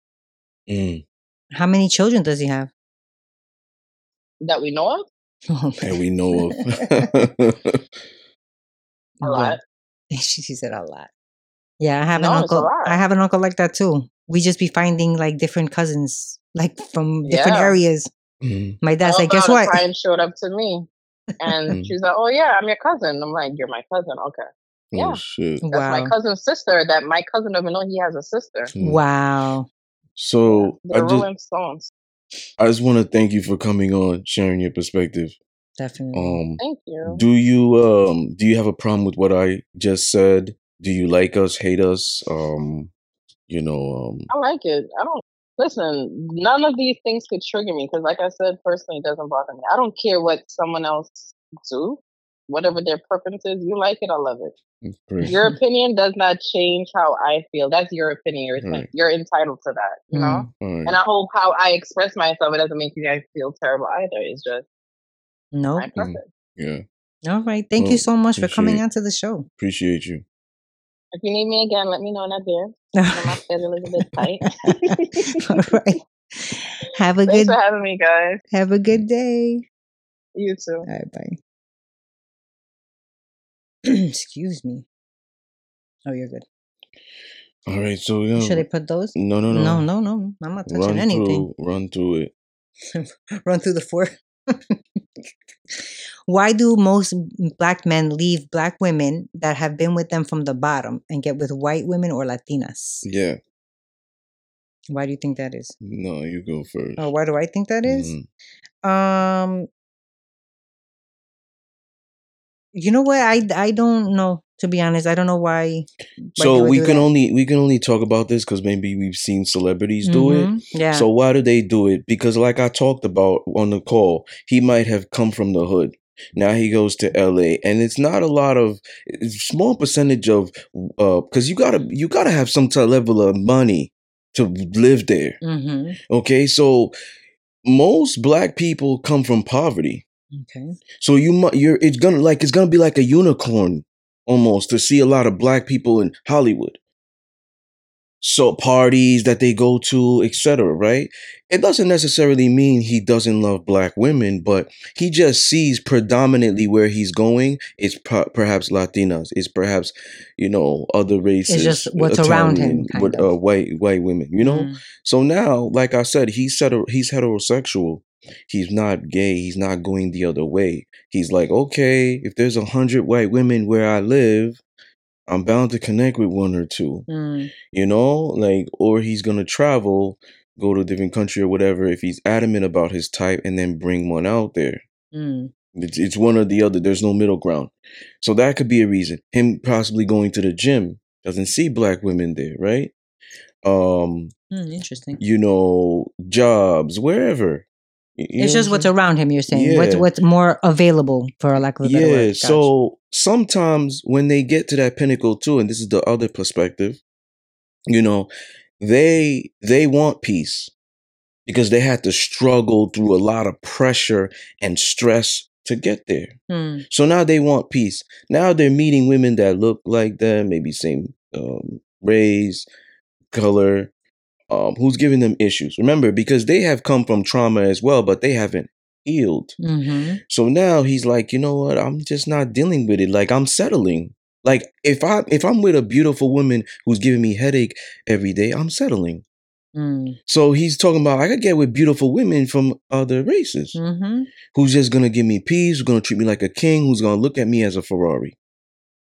Speaker 3: Mm.
Speaker 1: How many children does he have?
Speaker 2: That we know of.
Speaker 1: Oh,
Speaker 3: And we know of.
Speaker 2: A lot.
Speaker 1: she she said a lot. Yeah, I have
Speaker 2: No,
Speaker 1: an uncle. I have an uncle like that too. We just be finding like different cousins, like from different
Speaker 2: Yeah.
Speaker 1: areas.
Speaker 3: Mm.
Speaker 1: My dad's like, guess what?
Speaker 2: A client showed up to me, and
Speaker 3: Mm.
Speaker 2: she's like, "Oh yeah, I'm your cousin." I'm like, "You're my cousin, okay?" Yeah.
Speaker 3: Oh shit.
Speaker 2: That's
Speaker 1: Wow.
Speaker 2: my cousin's sister. That my cousin doesn't know he has a sister.
Speaker 3: Mm.
Speaker 1: Wow.
Speaker 3: So I
Speaker 2: They're
Speaker 3: just
Speaker 2: Rolling Stones.
Speaker 3: I just want to thank you for coming on, sharing your perspective.
Speaker 1: Definitely.
Speaker 3: Um,
Speaker 2: Thank you.
Speaker 3: do you um do you have a problem with what I just said? Do you like us, hate us? Um, you know, um,
Speaker 2: I like it. I don't listen. None of these things could trigger me because, like I said, personally, it doesn't bother me. I don't care what someone else do, whatever their preference is. You like it, I love it. Your opinion does not change how I feel. That's your opinion. You're
Speaker 3: Right.
Speaker 2: you're entitled to that. You know.
Speaker 1: Mm.
Speaker 3: All right.
Speaker 2: And I hope how I express myself, it doesn't make you guys feel terrible either. It's just
Speaker 1: Nope.
Speaker 2: my preference.
Speaker 3: Yeah,
Speaker 1: All right. Thank
Speaker 3: Well,
Speaker 1: you so much for coming
Speaker 3: appreciate-
Speaker 1: onto the show.
Speaker 3: appreciate you.
Speaker 2: If you need me again, let me know in advance. I know my schedule is a bit tight.
Speaker 1: All right. Have a
Speaker 2: Thanks
Speaker 1: good
Speaker 2: for having me, guys.
Speaker 1: have a good day.
Speaker 2: You too.
Speaker 1: All right, bye. Excuse me. Oh, you're good.
Speaker 3: All right, so yeah.
Speaker 1: Should I put those?
Speaker 3: No, no, no,
Speaker 1: No, no, no. I'm not touching
Speaker 3: Run
Speaker 1: anything.
Speaker 3: through, run through it.
Speaker 1: Run through the four. Why do most black men leave black women that have been with them from the bottom and get with white women or Latinas?
Speaker 3: Yeah.
Speaker 1: Why do you think that is?
Speaker 3: No, you go first.
Speaker 1: Or why do I think that is?
Speaker 3: Mhm.
Speaker 1: Um, you know what? I I don't know. To be honest, I don't know why. why
Speaker 3: So we can
Speaker 1: that.
Speaker 3: only we can only talk about this because maybe we've seen celebrities do it.
Speaker 1: Mhm, Yeah.
Speaker 3: So why do they do it? Because like I talked about on the call, he might have come from the hood. Now he goes to LA and it's not a lot of it's small percentage of uh cuz you got to you got to have some type level of money to live there.
Speaker 1: mm-hmm.
Speaker 3: Okay? So most black people come from poverty.
Speaker 1: Okay.
Speaker 3: So you mu- you're it's going to like it's to be like a unicorn almost to see a lot of black people in Hollywood so parties that they go to, etc. Right? It doesn't necessarily mean he doesn't love black women, but he just sees predominantly where he's going. It's per- perhaps Latinas. It's perhaps you know other races.
Speaker 1: It's just what's around him, kind
Speaker 3: with,
Speaker 1: of.
Speaker 3: uh, white white women. You know.
Speaker 1: Mm,
Speaker 3: So now, like I said, he's hetero- he's heterosexual. He's not gay. He's not going the other way. He's like, okay, if there's a hundred white women where I live, I'm bound to connect with one or two
Speaker 1: mm,
Speaker 3: you know like or he's gonna travel go to a different country or whatever if he's adamant about his type and then bring one out there
Speaker 1: Mm.
Speaker 3: It's, it's one or the other. There's no middle ground. So that could be a reason. Him possibly going to the gym doesn't see black women there, right? Um,
Speaker 1: Mm, interesting.
Speaker 3: you know, jobs, wherever. You
Speaker 1: it's just what's around him. You're saying what's what's more available for a lack of a better
Speaker 3: yeah.
Speaker 1: word. Gotcha.
Speaker 3: So sometimes when they get to that pinnacle too, and this is the other perspective, you know, they they want peace because they had to struggle through a lot of pressure and stress to get there.
Speaker 1: Hmm.
Speaker 3: So now they want peace. Now they're meeting women that look like them, maybe same um, race, color, um, who's giving them issues. Remember, because they have come from trauma as well, but they haven't healed.
Speaker 1: Mm-hmm.
Speaker 3: So now he's like, you know what? I'm just not dealing with it. Like I'm settling. Like if I if I'm with a beautiful woman who's giving me headache every day, I'm settling.
Speaker 1: Mm.
Speaker 3: So he's talking about I could get with beautiful women from other races
Speaker 1: Mm-hmm.
Speaker 3: who's just gonna give me peace, who's gonna treat me like a king, who's gonna look at me as a Ferrari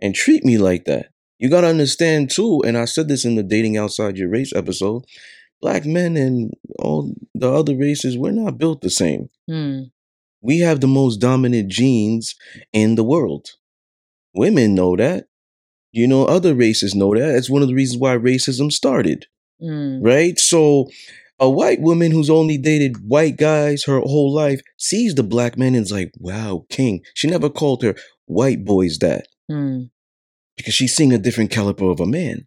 Speaker 3: and treat me like that. You gotta understand too, and I said this in the dating outside your race episode. Black men and all the other races, we're not built the same.
Speaker 1: Mm.
Speaker 3: We have the most dominant genes in the world. Women know that. You know, other races know that. It's one of the reasons why racism started
Speaker 1: Mm.
Speaker 3: right? So a white woman who's only dated white guys her whole life sees the black man and is like, wow, king. She never called her white boys that
Speaker 1: Mm.
Speaker 3: Because she's seeing a different caliber of a man.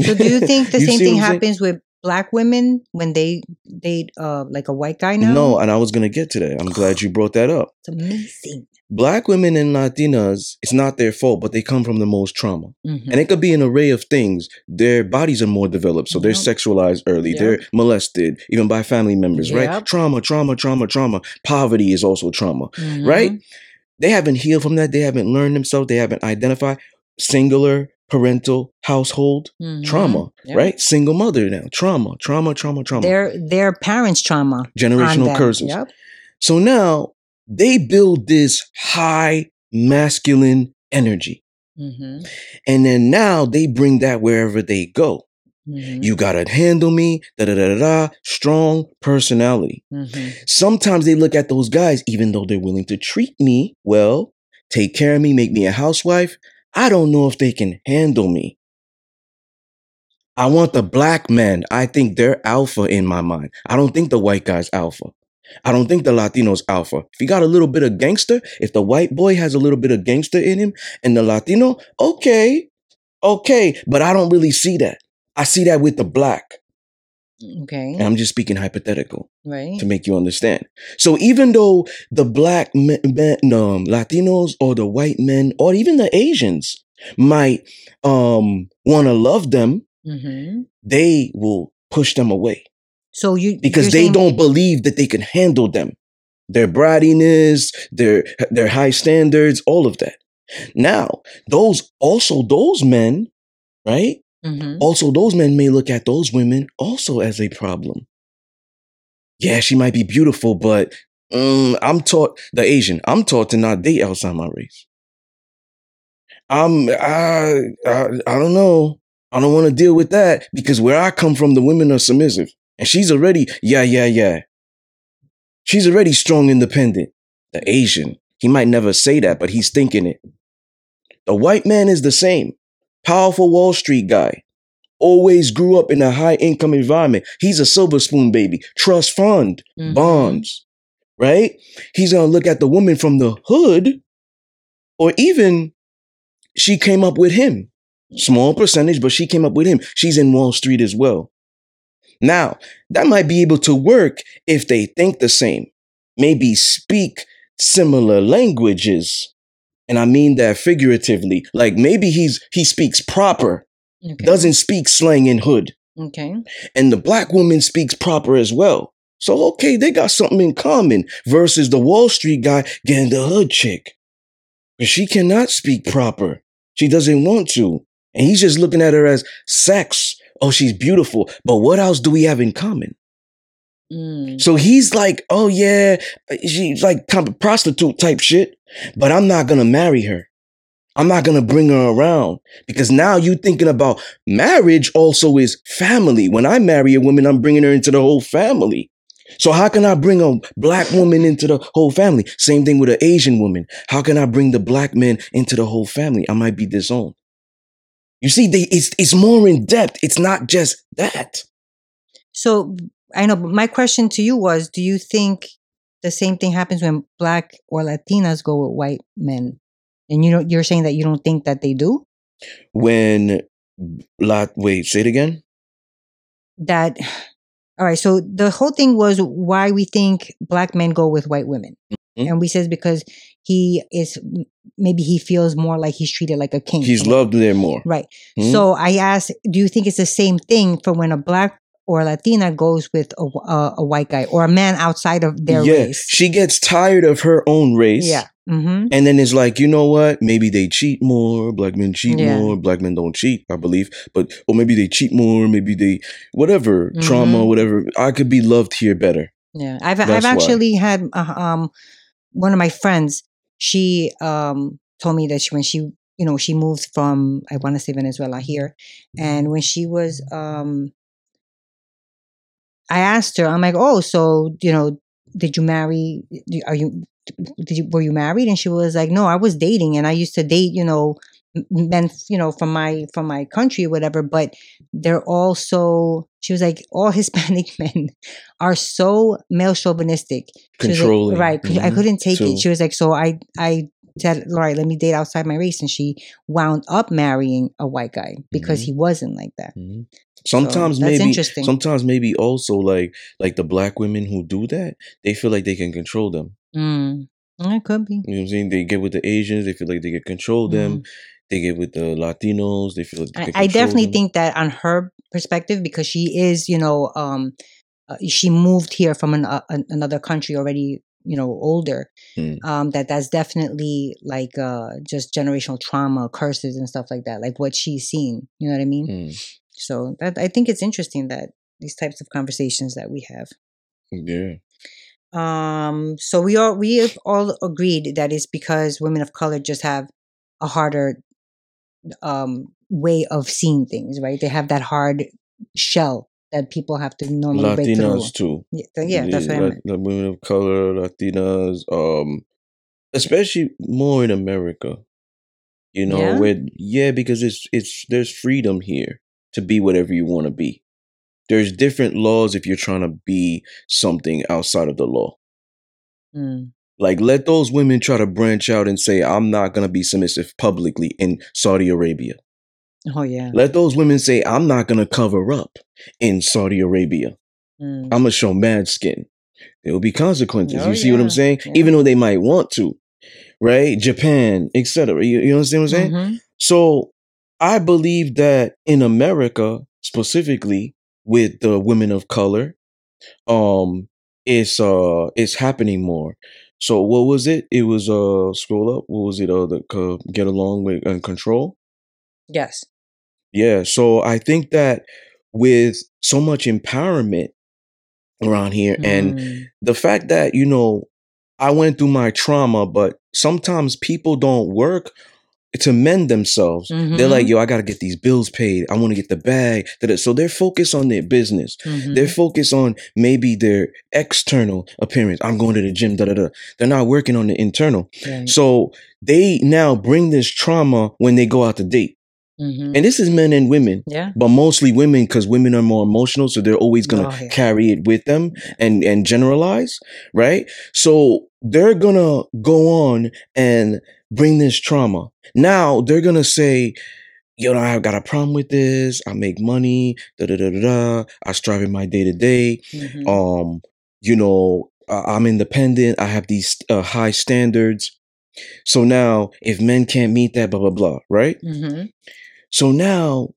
Speaker 1: So do you think the
Speaker 3: You
Speaker 1: same thing
Speaker 3: I'm saying?
Speaker 1: happens with black women when they date uh like a white guy now?
Speaker 3: No, and I was gonna get to that. I'm glad you brought that up.
Speaker 1: It's amazing.
Speaker 3: Black women and Latinas, it's not their fault, but they come from the most trauma.
Speaker 1: Mhm.
Speaker 3: And it could be an array of things. Their bodies are more developed, so they're
Speaker 1: Yep.
Speaker 3: sexualized early.
Speaker 1: Yep.
Speaker 3: They're molested, even by family members, right? Trauma, trauma, trauma, trauma. Poverty is also trauma.
Speaker 1: Mhm.
Speaker 3: right? They haven't healed from that. They haven't learned themselves. They haven't identified singular parental household
Speaker 1: Mhm.
Speaker 3: trauma,
Speaker 1: Yep.
Speaker 3: right? Single mother now, trauma, trauma, trauma, trauma,
Speaker 1: Their their parents' trauma.
Speaker 3: generational curses.
Speaker 1: Yep.
Speaker 3: So now they build this high masculine energy.
Speaker 1: Mm-hmm.
Speaker 3: And then now they bring that wherever they go.
Speaker 1: Mm-hmm.
Speaker 3: You gotta handle me, da da da da da, strong personality.
Speaker 1: mm-hmm.
Speaker 3: Sometimes they look at those guys, even though they're willing to treat me well, take care of me, make me a housewife. I don't know if they can handle me. I want the black men. I think they're alpha in my mind. I don't think the white guy's alpha. I don't think the Latino's alpha. If he got a little bit of gangster, if the white boy has a little bit of gangster in him and the Latino, okay, okay. But I don't really see that. I see that with the black.
Speaker 1: Okay.
Speaker 3: And I'm just speaking hypothetical
Speaker 1: Right.
Speaker 3: to make you understand. So even though the black men, men, um, Latinos or the white men or even the Asians might um, want to love them,
Speaker 1: Mm-hmm.
Speaker 3: they will push them away
Speaker 1: So you
Speaker 3: because they
Speaker 1: saying-
Speaker 3: don't believe that they can handle them. Their brattiness, their their high standards, all of that. Now, those also those men, right?
Speaker 1: Mhm.
Speaker 3: Also, those men may look at those women also as a problem. Yeah, she might be beautiful, but mm, I'm taught the Asian. I'm taught to not date outside my race. I'm I I, I don't know. I don't want to deal with that because where I come from, the women are submissive, and she's already yeah yeah yeah. She's already strong, independent. The Asian, he might never say that, but he's thinking it. The white man is the same. Powerful Wall Street guy. Always grew up in a high income environment. He's a silver spoon baby. Trust fund,
Speaker 1: Mhm.
Speaker 3: bonds, right? He's going to look at the woman from the hood, or even she came up with him. Small percentage, but she came up with him. She's in Wall Street as well. Now, that might be able to work if they think the same, maybe speak similar languages. And I mean that figuratively. Like maybe he's he speaks proper,
Speaker 1: Okay.
Speaker 3: doesn't speak slang in hood.
Speaker 1: Okay.
Speaker 3: And the black woman speaks proper as well. So okay, they got something in common versus the Wall Street guy getting the hood chick. But she cannot speak proper. She doesn't want to. And he's just looking at her as sex. Oh, she's beautiful. But what else do we have in common?
Speaker 1: Mm.
Speaker 3: So he's like, oh yeah, she's like kind of prostitute type shit, but I'm not gonna marry her. I'm not gonna bring her around because now you thinking about marriage also is family. When I marry a woman, I'm bringing her into the whole family. So how can I bring a black woman into the whole family? Same thing with an Asian woman. How can I bring the black men into the whole family? I might be disowned. You see, they, it's it's more in depth. It's not just that.
Speaker 1: So I know, but my question to you was: Do you think the same thing happens when black or Latinas go with white men? And you know, you're saying that you don't think that they do.
Speaker 3: When lot wait, say it again.
Speaker 1: That all right. So the whole thing was why we think black men go with white women,
Speaker 3: Mhm.
Speaker 1: and we says because he is maybe he feels more like he's treated like a king.
Speaker 3: He's loved there more.
Speaker 1: Right.
Speaker 3: Mhm.
Speaker 1: So I asked, do you think it's the same thing for when a black or Latina goes with a, a, a white guy or a man outside of their
Speaker 3: yeah,
Speaker 1: race?
Speaker 3: she gets tired of her own race.
Speaker 1: Yeah. Mm-hmm.
Speaker 3: And then it's like, you know what? Maybe they cheat more. Black men cheat
Speaker 1: Yeah.
Speaker 3: more. Black men don't cheat, I believe. But or maybe they cheat more. Maybe they whatever trauma,
Speaker 1: Mhm.
Speaker 3: whatever. I could be loved here better.
Speaker 1: Yeah. I've
Speaker 3: That's
Speaker 1: I've
Speaker 3: why.
Speaker 1: actually had uh, um one of my friends. She um told me that she, when she you know she moved from I want to say Venezuela here, and when she was um. I asked her, I'm like, oh, so you know, did you marry? Are you did you were you married? And she was like, no, I was dating, and I used to date, you know, men, you know, from my from my country or whatever. But they're all so, she was like, all Hispanic men are so male chauvinistic, was like-
Speaker 3: Controlling.
Speaker 1: right? 'cause I couldn't take
Speaker 3: too.
Speaker 1: it. She was like, so I I said, all right, let me date outside my race, and she wound up marrying a white guy because
Speaker 3: Mhm.
Speaker 1: he wasn't like that.
Speaker 3: Mhm.
Speaker 1: So
Speaker 3: Sometimes
Speaker 1: that's
Speaker 3: maybe
Speaker 1: interesting.
Speaker 3: sometimes maybe also like like the black women who do that, they feel like they can control them.
Speaker 1: Mm. It could be.
Speaker 3: You know what I'm saying? They get with the Asians, they feel like they can control them. They get with the Latinos, they feel like they
Speaker 1: I, I definitely
Speaker 3: them.
Speaker 1: think that on her perspective, because she is, you know, um, uh, she moved here from an, uh, another country already, you know, older.
Speaker 3: Mm.
Speaker 1: Um, that that's definitely like uh, just generational trauma, curses, and stuff like that. Like what she's seen. You know what I mean?
Speaker 3: Mm.
Speaker 1: So that I think it's interesting that these types of conversations that we have.
Speaker 3: Yeah.
Speaker 1: Um, so we all we have all agreed that it's because women of color just have a harder um way of seeing things, right? They have that hard shell that people have to normally break through.
Speaker 3: Latinas too.
Speaker 1: Yeah, yeah, that's what I
Speaker 3: La-
Speaker 1: meant.
Speaker 3: the women of color, Latinas, um, especially more in America. You know,
Speaker 1: Yeah?
Speaker 3: where yeah, because it's it's there's freedom here to be whatever you want to be. There's different laws if you're trying to be something outside of the law.
Speaker 1: Mm.
Speaker 3: Like let those women try to branch out and say, I'm not gonna be submissive publicly in Saudi Arabia.
Speaker 1: Oh yeah.
Speaker 3: Let those women say, I'm not gonna cover up in Saudi Arabia.
Speaker 1: Mm.
Speaker 3: I'm gonna show mad skin. There will be consequences.
Speaker 1: Oh,
Speaker 3: you see what I'm saying?
Speaker 1: Yeah.
Speaker 3: Even though they might want to, right? Japan, etc. You, you understand what I'm saying?
Speaker 1: Mhm.
Speaker 3: So I believe that in America, specifically with the women of color, um, it's uh it's happening more. So what was it? It was uh scroll up. What was it? Uh, the uh, get along with and control.
Speaker 1: Yes.
Speaker 3: Yeah. So I think that with so much empowerment around here and
Speaker 1: Mm.
Speaker 3: the fact that you know i went through my trauma but sometimes people don't work to mend themselves they're like
Speaker 1: Mhm.
Speaker 3: yo i gotta get these bills paid i want to get the bag so they're focused on their business
Speaker 1: Mhm.
Speaker 3: they're focused on maybe their external appearance i'm going to the gym da da da they're not working on the internal
Speaker 1: Right.
Speaker 3: so they now bring this trauma when they go out to date
Speaker 1: Mhm.
Speaker 3: and this is men and women
Speaker 1: Yeah.
Speaker 3: but mostly women because women are more emotional so they're always gonna
Speaker 1: Oh, yeah.
Speaker 3: carry it with them and and generalize right so they're gonna go on and bring this trauma. Now they're gonna say yo i have got a problem with this. I make money. Da da da da i strive in my day to day um you know i'm independent. I have these uh, high standards. So now if men can't meet that blah blah blah right?
Speaker 1: Mhm.
Speaker 3: so now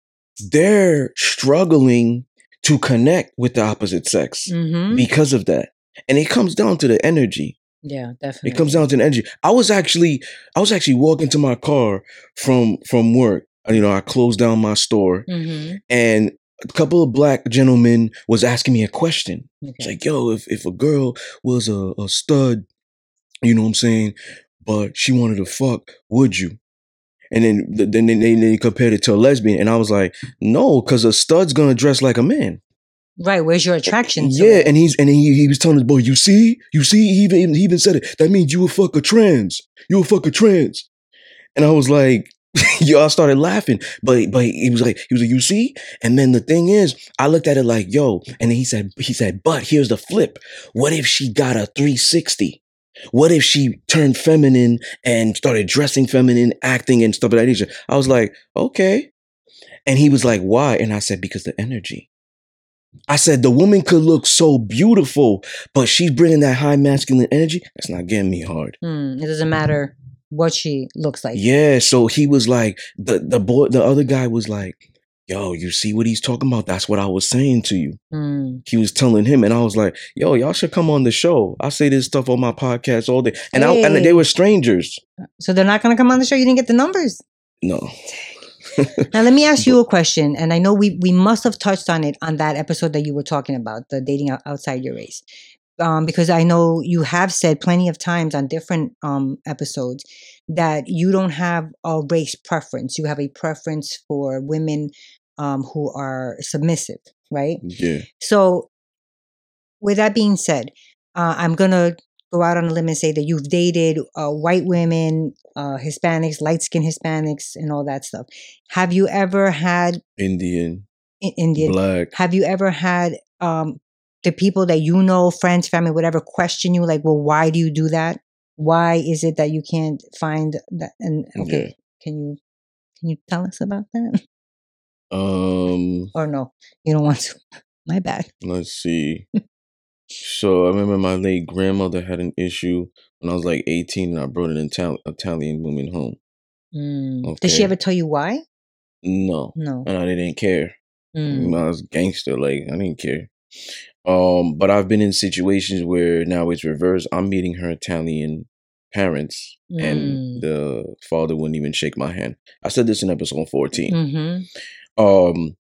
Speaker 3: they're struggling to connect with the opposite sex
Speaker 1: Mhm.
Speaker 3: because of that. And it comes down to the energy.
Speaker 1: Yeah, definitely.
Speaker 3: It comes down to the energy. I was actually I was actually walking to my car from from work. You know, I closed down my store
Speaker 1: Mhm.
Speaker 3: and a couple of black gentlemen was asking me a question. It's like, yo, if, if a girl was a, a stud, you know what I'm saying, but she wanted to fuck, would you? And then then they, they, they compared it to a lesbian, and I was like, no, because a stud's gonna dress like a man.
Speaker 1: Right. Where's your attraction? to
Speaker 3: Yeah,
Speaker 1: it?
Speaker 3: and he's and he, he was telling his boy, you see, you see, he even he even said it. That means you a fuck a trans. You a fuck a trans. And I was like, yo, I started laughing. But but he was like, he was like, you see? And then the thing is, I looked at it like, yo, and then he said, he said, but here's the flip. What if she got a 360? What if she turned feminine and started dressing feminine, acting and stuff of that nature? I was like, okay. And he was like, why? And I said, because the energy. I said, the woman could look so beautiful, but she's bringing that high masculine energy. That's not getting me hard.
Speaker 1: Hmm, it doesn't matter what she looks like.
Speaker 3: Yeah. So he was like, the, the boy, the other guy was like, yo, you see what he's talking about? That's what I was saying to you.
Speaker 1: Hmm.
Speaker 3: He was telling him, and I was like, yo, y'all should come on the show. I say this stuff on my podcast all day. And, I, and they were strangers.
Speaker 1: So they're not going to come on the show. You didn't get the numbers.
Speaker 3: No.
Speaker 1: Now let me ask you a question, and I know we we must have touched on it on that episode that you were talking about, the dating outside your race, um, because I know you have said plenty of times on different um, episodes that you don't have a race preference. You have a preference for women um, who are submissive, right?
Speaker 3: Yeah.
Speaker 1: So, with that being said, uh, I'm gonna go out on a limb and say that you've dated uh, white women, uh, Hispanics, light skinned Hispanics, and all that stuff. Have you ever had
Speaker 3: Indian,
Speaker 1: I- Indian?
Speaker 3: black.
Speaker 1: Have you ever had um, the people that you know, friends, family, whatever, question you like, well, why do you do that? Why is it that you can't find that? And okay,
Speaker 3: Yeah.
Speaker 1: can you can you tell us about that?
Speaker 3: Um,
Speaker 1: Or no, you don't want to. My bad.
Speaker 3: let's see. So I remember my late grandmother had an issue when I was like 18 and I brought an Ital- Italian woman home.
Speaker 1: Mm. Did she ever tell you why?
Speaker 3: No.
Speaker 1: No.
Speaker 3: And I didn't care.
Speaker 1: Mm.
Speaker 3: I was gangster, like I didn't care. Um, but I've been in situations where now it's reversed. I'm meeting her Italian parents,
Speaker 1: Mm.
Speaker 3: and the father wouldn't even shake my hand. I said this in episode 14.
Speaker 1: Mm-hmm.
Speaker 3: Um,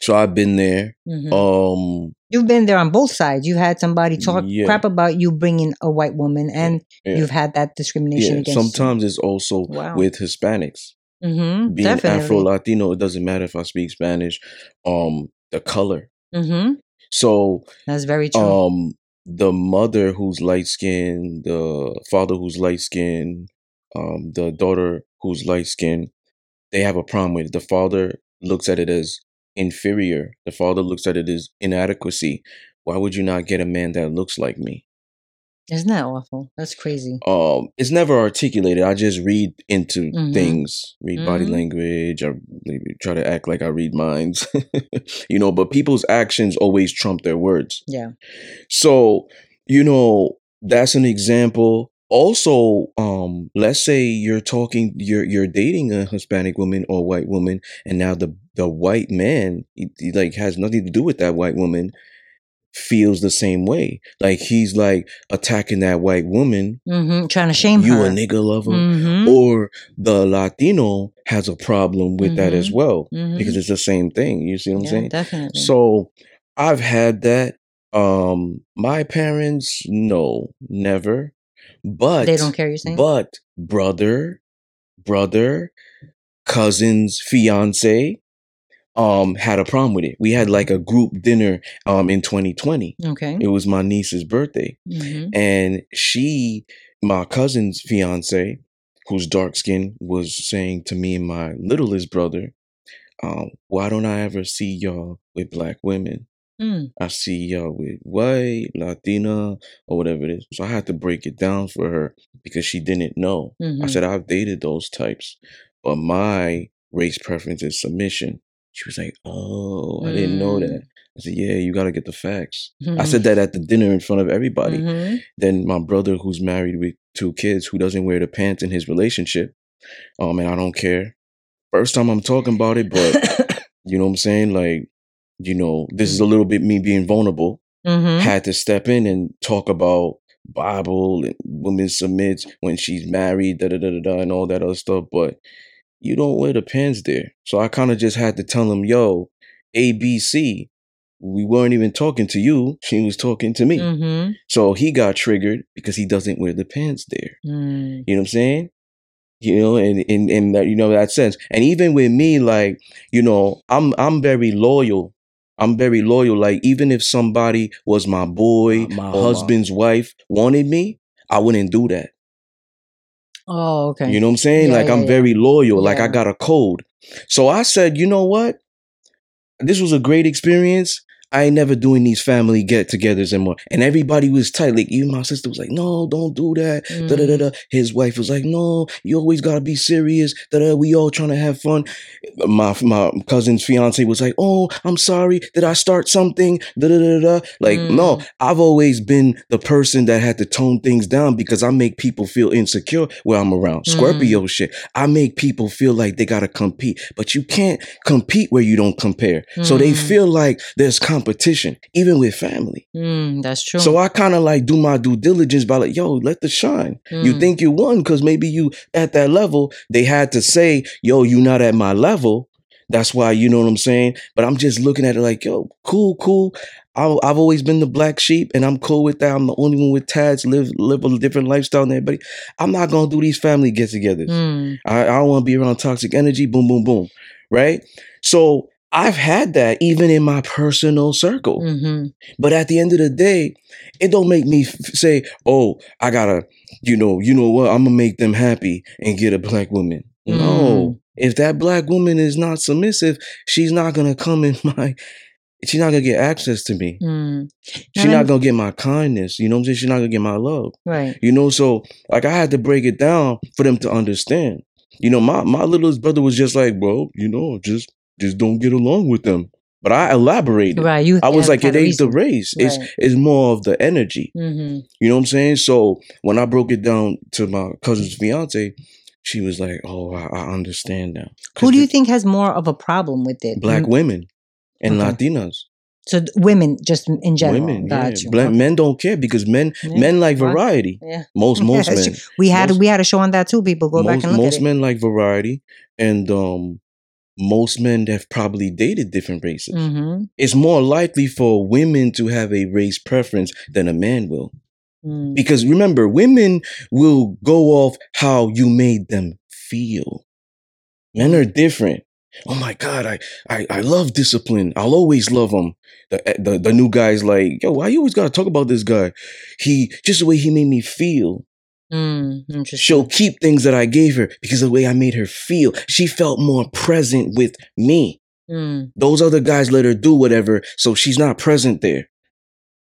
Speaker 3: so I've been there.
Speaker 1: Mm-hmm.
Speaker 3: Um,
Speaker 1: You've been there on both sides. You've had somebody talk
Speaker 3: Yeah.
Speaker 1: crap about you bringing a white woman, and
Speaker 3: yeah.
Speaker 1: you've had that discrimination
Speaker 3: yeah.
Speaker 1: against
Speaker 3: Sometimes it's also
Speaker 1: Wow.
Speaker 3: with Hispanics.
Speaker 1: Mm-hmm.
Speaker 3: Being Afro Latino, it doesn't matter if I speak Spanish. Um, the color.
Speaker 1: Mm-hmm.
Speaker 3: So
Speaker 1: That's very true.
Speaker 3: um the mother who's light skinned the father who's light skinned um the daughter who's light skinned they have a problem with it the father looks at it as inferior the father looks at it as inadequacy why would you not get a man that looks like me
Speaker 1: Isn't that awful? That's crazy.
Speaker 3: um it's never articulated i just read into
Speaker 1: Mhm.
Speaker 3: things read body
Speaker 1: Mhm.
Speaker 3: language i try to act like i read minds you know but people's actions always trump their words
Speaker 1: Yeah.
Speaker 3: so, you know, that's an example. Also, um, let's say you're talking, you're you're dating a Hispanic woman or white woman, and now the the white man, he, he, like has nothing to do with that white woman, feels the same way. Like he's like attacking that white woman.
Speaker 1: Mm-hmm. Trying to shame
Speaker 3: You
Speaker 1: her.
Speaker 3: a nigga lover,
Speaker 1: Mm-hmm.
Speaker 3: or the Latino has a problem with that as well
Speaker 1: Mhm.
Speaker 3: because it's the same thing. You see what I'm
Speaker 1: yeah,
Speaker 3: saying?
Speaker 1: definitely.
Speaker 3: So I've had that. Um, my parents, no, never. But
Speaker 1: they don't care. You're saying?
Speaker 3: But brother, brother, cousin's fiance, um, had a problem with it. We had like a group dinner um in 2020.
Speaker 1: okay.
Speaker 3: It was my niece's birthday.
Speaker 1: Mm-hmm.
Speaker 3: And she, my cousin's fiance, who's dark skinned, was saying to me and my littlest brother, um, why don't I ever see y'all with black women?
Speaker 1: Mm.
Speaker 3: I see y'all with white, Latina, or whatever it is. So I had to break it down for her because she didn't know. I
Speaker 1: Mhm.
Speaker 3: said, I've dated those types, but my race preference is submission. She was like, Oh, I didn't know
Speaker 1: Mm.
Speaker 3: that. I said, Yeah, you got to get the facts. I said that at the dinner in front of everybody.
Speaker 1: Mhm.
Speaker 3: Then my brother, who's married with two kids, who doesn't wear the pants in his relationship, um, and I don't care. First time I'm talking about it, but you know what I'm saying? Like, you know, this is a little bit me being vulnerable.
Speaker 1: Mhm.
Speaker 3: Had to step in and talk about Bible and women submits when she's married, da da da da da, and all that other stuff. But you don't wear the pants there, so I kind of just had to tell him, "Yo, ABC." We weren't even talking to you; she was talking to me.
Speaker 1: Mhm.
Speaker 3: So he got triggered because he doesn't wear the pants there.
Speaker 1: Mm.
Speaker 3: You know what I'm saying? You know, and in in that you know that sense. And even with me, like, you know, I'm I'm very loyal I'm very loyal. Like even if somebody was my boy,
Speaker 1: My- my
Speaker 3: husband's wife, wanted me, I wouldn't do that.
Speaker 1: Oh, okay.
Speaker 3: You know what I'm saying?
Speaker 1: Yeah,
Speaker 3: like
Speaker 1: yeah,
Speaker 3: I'm
Speaker 1: yeah.
Speaker 3: very loyal. Like I got a code. So I said, you know what? This was a great experience. I ain't never doing these family get-togethers anymore. And everybody was tight. Like even my sister was like, "No, don't do that."
Speaker 1: Mm.
Speaker 3: Da, da, da, da. His wife was like, "No, you always gotta be serious." Da, da, we all trying to have fun. My my cousin's fiance was like, "Oh, I'm sorry. Did I start something?" Da, da, da, da. Like, no, I've always been the person that had to tone things down because I make people feel insecure where I'm around.
Speaker 1: Mm.
Speaker 3: Scorpio shit. I make people feel like they gotta compete, but you can't compete where you don't compare. So they
Speaker 1: Mm.
Speaker 3: feel like there's competition, even with family.
Speaker 1: Mm, that's true.
Speaker 3: So I kind of like do my due diligence by like, yo, let the shine. You
Speaker 1: Mm.
Speaker 3: think you won because maybe you at that level. They had to say, yo, you not at my level. That's why you know what I'm saying. But I'm just looking at it like, yo, cool, cool. I, I've always been the black sheep, and I'm cool with that. I'm the only one with tats, live live a different lifestyle than everybody. I'm not gonna do these family get-togethers.
Speaker 1: Mm.
Speaker 3: I, I don't want to be around toxic energy. Boom, boom, boom. Right. So I've had that even in my personal circle.
Speaker 1: hmm
Speaker 3: But at the end of the day, it don't make me f- say, "Oh, I gotta," you know, you know what? I'm gonna make them happy and get a black woman.
Speaker 1: Mm.
Speaker 3: No, if that black woman is not submissive, she's not gonna come in my. She's not gonna get access to me.
Speaker 1: Mm.
Speaker 3: She's not gonna get my kindness. You know what I'm saying? She's not gonna get my love.
Speaker 1: Right.
Speaker 3: You know, so like I had to break it down for them to understand. You know, my my littlest brother was just like, bro, you know, just just don't get along with them. But I elaborated.
Speaker 1: Right. You.
Speaker 3: I was like, it ain't the race. It's
Speaker 1: Right.
Speaker 3: it's more of the energy.
Speaker 1: Mhm.
Speaker 3: You know what I'm saying? So when I broke it down to my cousin's fiance, she was like, "Oh, I, I understand now."
Speaker 1: Who do you think has more of a problem with it?
Speaker 3: Black
Speaker 1: Mm,
Speaker 3: women and
Speaker 1: Okay.
Speaker 3: Latinas,
Speaker 1: So th- women, just in general.
Speaker 3: women, yeah. Black men don't care because men
Speaker 1: Yeah.
Speaker 3: men like variety.
Speaker 1: Yeah.
Speaker 3: Most most men.
Speaker 1: We had
Speaker 3: most-
Speaker 1: we had a show on that too. People go back and look
Speaker 3: most
Speaker 1: at it.
Speaker 3: men like variety, and um, most men have probably dated different races.
Speaker 1: Mm-hmm.
Speaker 3: It's more likely for women to have a race preference than a man will.
Speaker 1: Mm.
Speaker 3: Because remember, women will go off how you made them feel. Men are different. Oh my God, I I, I love discipline. I'll always love him. The, eh, the the new guy's like, yo, why you always gotta talk about this guy? He just the way he made me feel.
Speaker 1: Mm.
Speaker 3: She'll keep things that I gave her because of the way I made her feel. She felt more present with me.
Speaker 1: Mm.
Speaker 3: Those other guys let her do whatever, so she's not present there.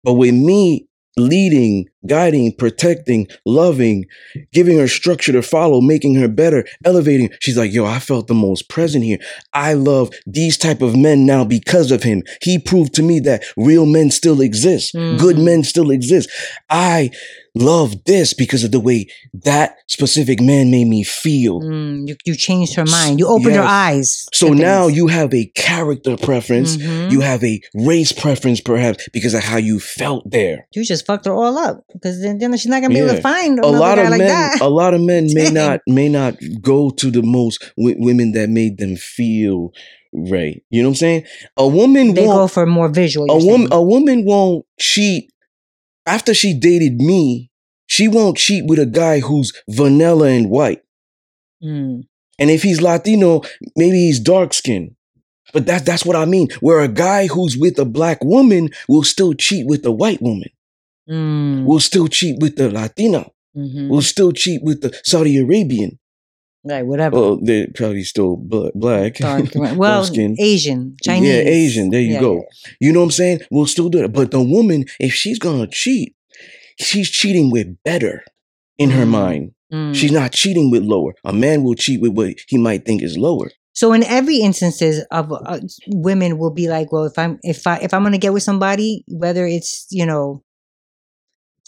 Speaker 3: But with me leading, guiding, protecting, loving, giving her structure to follow, making her better, elevating, she's like, yo, I felt the most present here. I love these type of men now because of him. He proved to me that real men still exist. Good
Speaker 1: Mhm.
Speaker 3: men still exist. I love this because of the way that specific man made me feel.
Speaker 1: Mm. You you changed her mind. You opened her eyes.
Speaker 3: So now
Speaker 1: things.
Speaker 3: you have a character preference.
Speaker 1: Mhm.
Speaker 3: You have a race preference, perhaps, because of how you felt there.
Speaker 1: you just fucked her all up because then, then she's not gonna be able to find
Speaker 3: A lot of
Speaker 1: like
Speaker 3: men,
Speaker 1: that.
Speaker 3: a lot of men may not may not go to the most w- women that made them feel right. You know what I'm saying? A woman
Speaker 1: they go
Speaker 3: won't.
Speaker 1: go for more visual.
Speaker 3: A woman,
Speaker 1: saying.
Speaker 3: a woman won't cheat after she dated me. She won't cheat with a guy who's vanilla and white.
Speaker 1: Mm.
Speaker 3: And if he's Latino, maybe he's dark skinned. But that, that's what I mean. Where a guy who's with a black woman will still cheat with a white woman,
Speaker 1: Mm.
Speaker 3: will still cheat with the Latina,
Speaker 1: Mhm.
Speaker 3: will still cheat with the Saudi Arabian.
Speaker 1: Right. Whatever.
Speaker 3: Well, they're probably still black.
Speaker 1: Well,
Speaker 3: skin.
Speaker 1: Asian, Chinese.
Speaker 3: Yeah, Asian. There you
Speaker 1: Yeah,
Speaker 3: go.
Speaker 1: yeah,
Speaker 3: You know what I'm saying? We'll still do it. But the woman, if she's gonna cheat, she's cheating with better in her
Speaker 1: Mm.
Speaker 3: mind.
Speaker 1: Mm.
Speaker 3: She's not cheating with lower. A man will cheat with what he might think is lower.
Speaker 1: So in every instances of uh, women will be like, well, if I'm if I if I'm gonna get with somebody, whether it's you know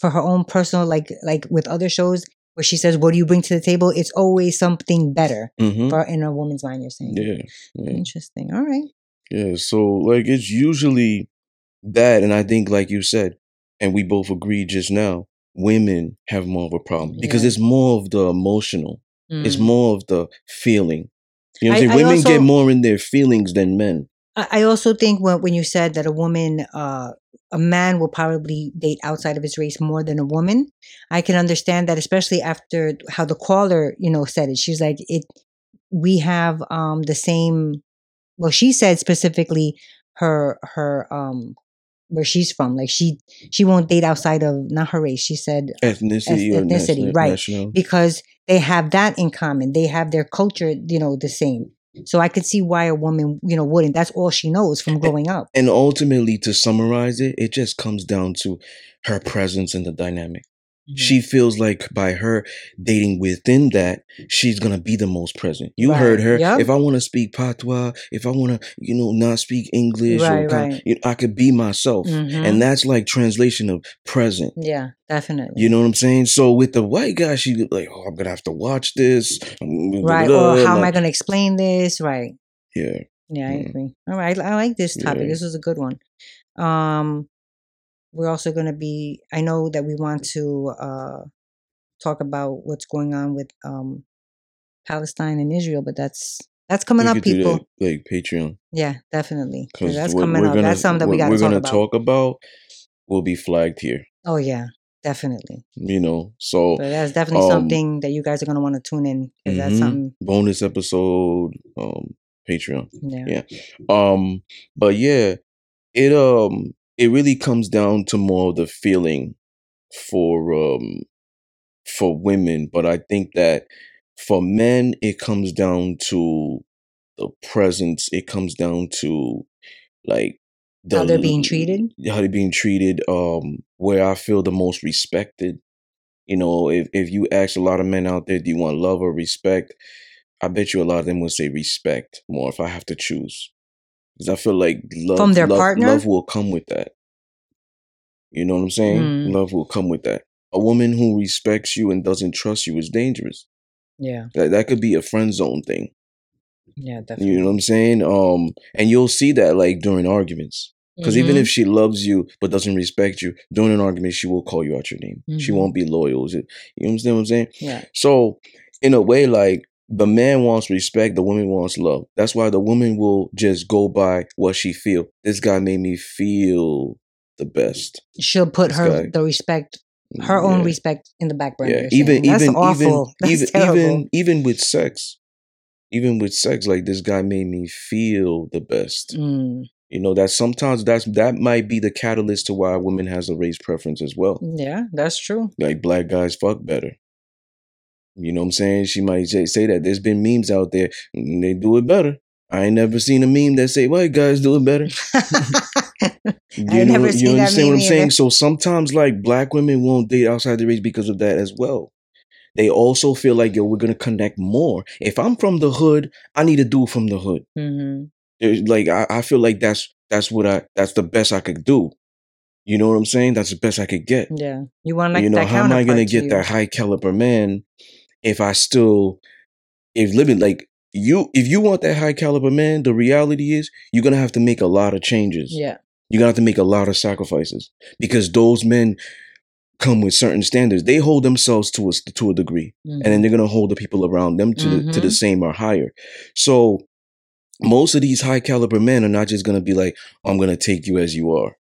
Speaker 1: for her own personal like like with other shows where she says, "What do you bring to the table?" It's always something better
Speaker 3: hmm
Speaker 1: for in a woman's mind. You're saying,
Speaker 3: Yeah. yeah.
Speaker 1: interesting. All right.
Speaker 3: Yeah, so like it's usually that, and I think like you said, and we both agreed just now, women have more of a problem because it's more of the emotional, it's
Speaker 1: Mm.
Speaker 3: more of the feeling. You know, what
Speaker 1: I-
Speaker 3: I'm?
Speaker 1: I
Speaker 3: women
Speaker 1: also-
Speaker 3: get more in their feelings than men.
Speaker 1: I I also think when when you said that a woman, uh, a man will probably date outside of his race more than a woman, I can understand that, especially after how the caller, you know, said it. She's like, it. We have um the same. Well, she said specifically, her her um where she's from. Like she she won't date outside of not her race. She said
Speaker 3: ethnicity or
Speaker 1: ethnicity, right.
Speaker 3: national.
Speaker 1: because they have that in common. They have their culture, you know, the same. So I could see why a woman, you know, wouldn't. That's all she knows from growing up.
Speaker 3: And ultimately, to summarize it, it just comes down to her presence in the dynamic. She feels like by her dating within that, she's gonna be the most present. You
Speaker 1: Right.
Speaker 3: heard her.
Speaker 1: Yep.
Speaker 3: If I want to speak patois, if I want to, you know, not speak English, or
Speaker 1: Right,
Speaker 3: kind-
Speaker 1: right.
Speaker 3: you know, I could be myself,
Speaker 1: Mhm.
Speaker 3: and that's like translation of present.
Speaker 1: yeah, definitely.
Speaker 3: You know what I'm saying? So with the white guy, she like, oh, I'm gonna have to watch this,
Speaker 1: right. Or how am I going to explain this? Right.
Speaker 3: Yeah,
Speaker 1: Yeah, I
Speaker 3: Mm.
Speaker 1: agree. All right, I like this topic.
Speaker 3: Yeah.
Speaker 1: This was a good one. Um, we're also going to be. I know that we want to uh, talk about what's going on with um, Palestine and Israel, but that's that's coming
Speaker 3: we
Speaker 1: up, people.
Speaker 3: that, like Patreon,
Speaker 1: Yeah, definitely.
Speaker 3: because
Speaker 1: that's coming up.
Speaker 3: gonna
Speaker 1: that's something that we got to
Speaker 3: we're
Speaker 1: talk
Speaker 3: gonna
Speaker 1: about.
Speaker 3: talk about will be flagged here.
Speaker 1: Oh yeah, definitely.
Speaker 3: You know, so
Speaker 1: So that's definitely
Speaker 3: um,
Speaker 1: something that you guys are going to want to tune in that's
Speaker 3: mhm.
Speaker 1: something.
Speaker 3: bonus episode, um, Patreon.
Speaker 1: Yeah.
Speaker 3: Yeah. Um, but yeah, it um it really comes down to more of the feeling for um for women, but I think that for men it comes down to the presence. It comes down to like
Speaker 1: How they're being treated.
Speaker 3: how they're being treated, um, where I feel the most respected. You know, if if you ask a lot of men out there, do you want love or respect? I bet you a lot of them would say respect more if I have to choose. Because I feel like love
Speaker 1: From their
Speaker 3: love,
Speaker 1: partner?
Speaker 3: love will come with that. You know what I'm saying?
Speaker 1: Mm.
Speaker 3: Love will come with that. A woman who respects you and doesn't trust you is dangerous.
Speaker 1: Yeah.
Speaker 3: That that could be a friend zone thing.
Speaker 1: Yeah. Definitely.
Speaker 3: You know what I'm saying? Um, and you'll see that like during arguments. Because even
Speaker 1: Mhm.
Speaker 3: if she loves you but doesn't respect you, during an argument, she will call you out your name. She
Speaker 1: Mhm.
Speaker 3: won't be loyal. Is it? You understand what I'm saying?
Speaker 1: yeah.
Speaker 3: So, in a way, like the man wants respect, the woman wants love. That's why the woman will just go by what she feel. This guy made me feel the best.
Speaker 1: She'll put
Speaker 3: This
Speaker 1: her
Speaker 3: guy-
Speaker 1: the respect, her own respect, in the back burner.
Speaker 3: Yeah, even.
Speaker 1: That's
Speaker 3: even
Speaker 1: awful.
Speaker 3: even
Speaker 1: That's
Speaker 3: even even even with sex, even with sex, like this guy made me feel the best.
Speaker 1: Mm,
Speaker 3: You know that sometimes that's that might be the catalyst to why a woman has a race preference as well.
Speaker 1: yeah, that's true.
Speaker 3: Like black guys fuck better. You know what I'm saying? She might say, say that. There's been memes out there. and They do it better. I ain't never seen a meme that say white guys do it better. You
Speaker 1: I
Speaker 3: know,
Speaker 1: never
Speaker 3: you
Speaker 1: seen that
Speaker 3: understand what I'm
Speaker 1: meme
Speaker 3: saying?
Speaker 1: either.
Speaker 3: So sometimes like black women won't date outside the race because of that as well. They also feel like yo, we're gonna connect more. If I'm from the hood, I need to do it from the hood.
Speaker 1: hmm
Speaker 3: like I, I feel like that's that's what I that's the best I could do. You know what I'm saying? That's the best I could get.
Speaker 1: Yeah, you want like
Speaker 3: you know, how am I gonna
Speaker 1: to
Speaker 3: get
Speaker 1: you.
Speaker 3: that high caliber man if I still if living like you if you want that high caliber man, the reality is you're gonna have to make a lot of changes.
Speaker 1: Yeah,
Speaker 3: You're gonna have to make a lot of sacrifices because those men come with certain standards. They hold themselves to a to a degree, and then
Speaker 1: mhm.
Speaker 3: they're gonna hold the people around them to the to the
Speaker 1: Mhm.
Speaker 3: same or higher. So most of these high caliber men are not just gonna be like, "I'm gonna take you as you are."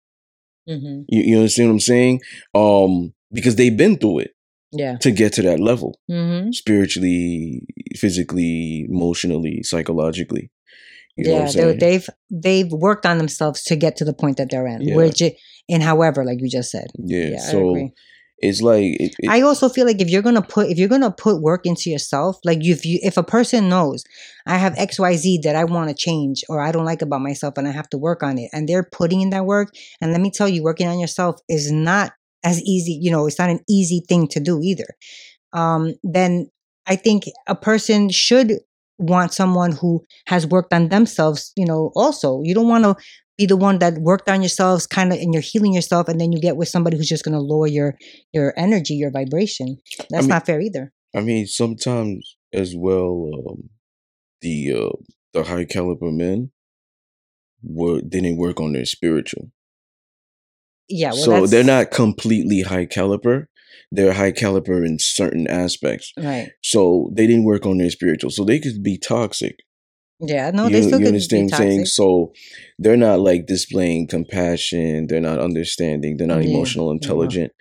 Speaker 1: Mhm.
Speaker 3: You, you understand what I'm saying? Um, because they've been through it
Speaker 1: yeah,
Speaker 3: to get to that level,
Speaker 1: hmm
Speaker 3: spiritually, physically, emotionally, psychologically. You
Speaker 1: yeah. They,
Speaker 3: saying?
Speaker 1: they've they've worked on themselves to get to the point that they're in.
Speaker 3: Yeah.
Speaker 1: Which, and however, like you just said,
Speaker 3: yeah.
Speaker 1: yeah,
Speaker 3: So it's like it, it-
Speaker 1: I also feel like if you're gonna put if you're gonna put work into yourself, like if you if a person knows I have X Y Z that I want to change or I don't like about myself and I have to work on it, and they're putting in that work, and let me tell you, working on yourself is not as easy. You know, it's not an easy thing to do either. Um, then I think a person should want someone who has worked on themselves. You know, also you don't want to be the one that worked on yourselves kind of and you're healing yourself and then you get with somebody who's just going to lower your your energy your vibration that's
Speaker 3: mean-
Speaker 1: not fair either
Speaker 3: I mean, sometimes as well, um, the uh, the high caliber men were didn't work on their spiritual.
Speaker 1: Yeah well
Speaker 3: so they're not completely high caliber. They're high caliber in certain aspects.
Speaker 1: right
Speaker 3: So they didn't work on their spiritual. So they could be toxic.
Speaker 1: yeah no
Speaker 3: you,
Speaker 1: they still
Speaker 3: you understand what I'm saying? So they're not like displaying compassion. They're not understanding. They're not
Speaker 1: Yeah,
Speaker 3: emotional intelligent.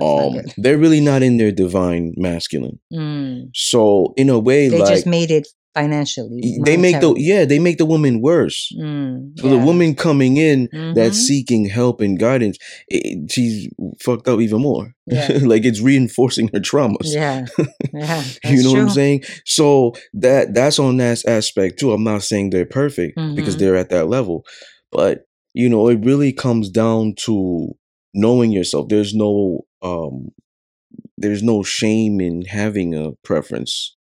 Speaker 3: Um, they're really not in their divine masculine.
Speaker 1: Mm.
Speaker 3: So in a way,
Speaker 1: they
Speaker 3: like
Speaker 1: just made it financially.
Speaker 3: they make the yeah they make the woman worse.
Speaker 1: Mm,
Speaker 3: so the woman coming in
Speaker 1: Mhm.
Speaker 3: that's seeking help and guidance it, she's fucked up even more.
Speaker 1: Yeah.
Speaker 3: like it's reinforcing her traumas.
Speaker 1: Yeah, yeah,
Speaker 3: you know what i'm saying? So that that's on that aspect too. I'm not saying they're perfect because
Speaker 1: Mhm.
Speaker 3: they're at that level but you know it really comes down to knowing yourself. There's no um there's no shame in having a preference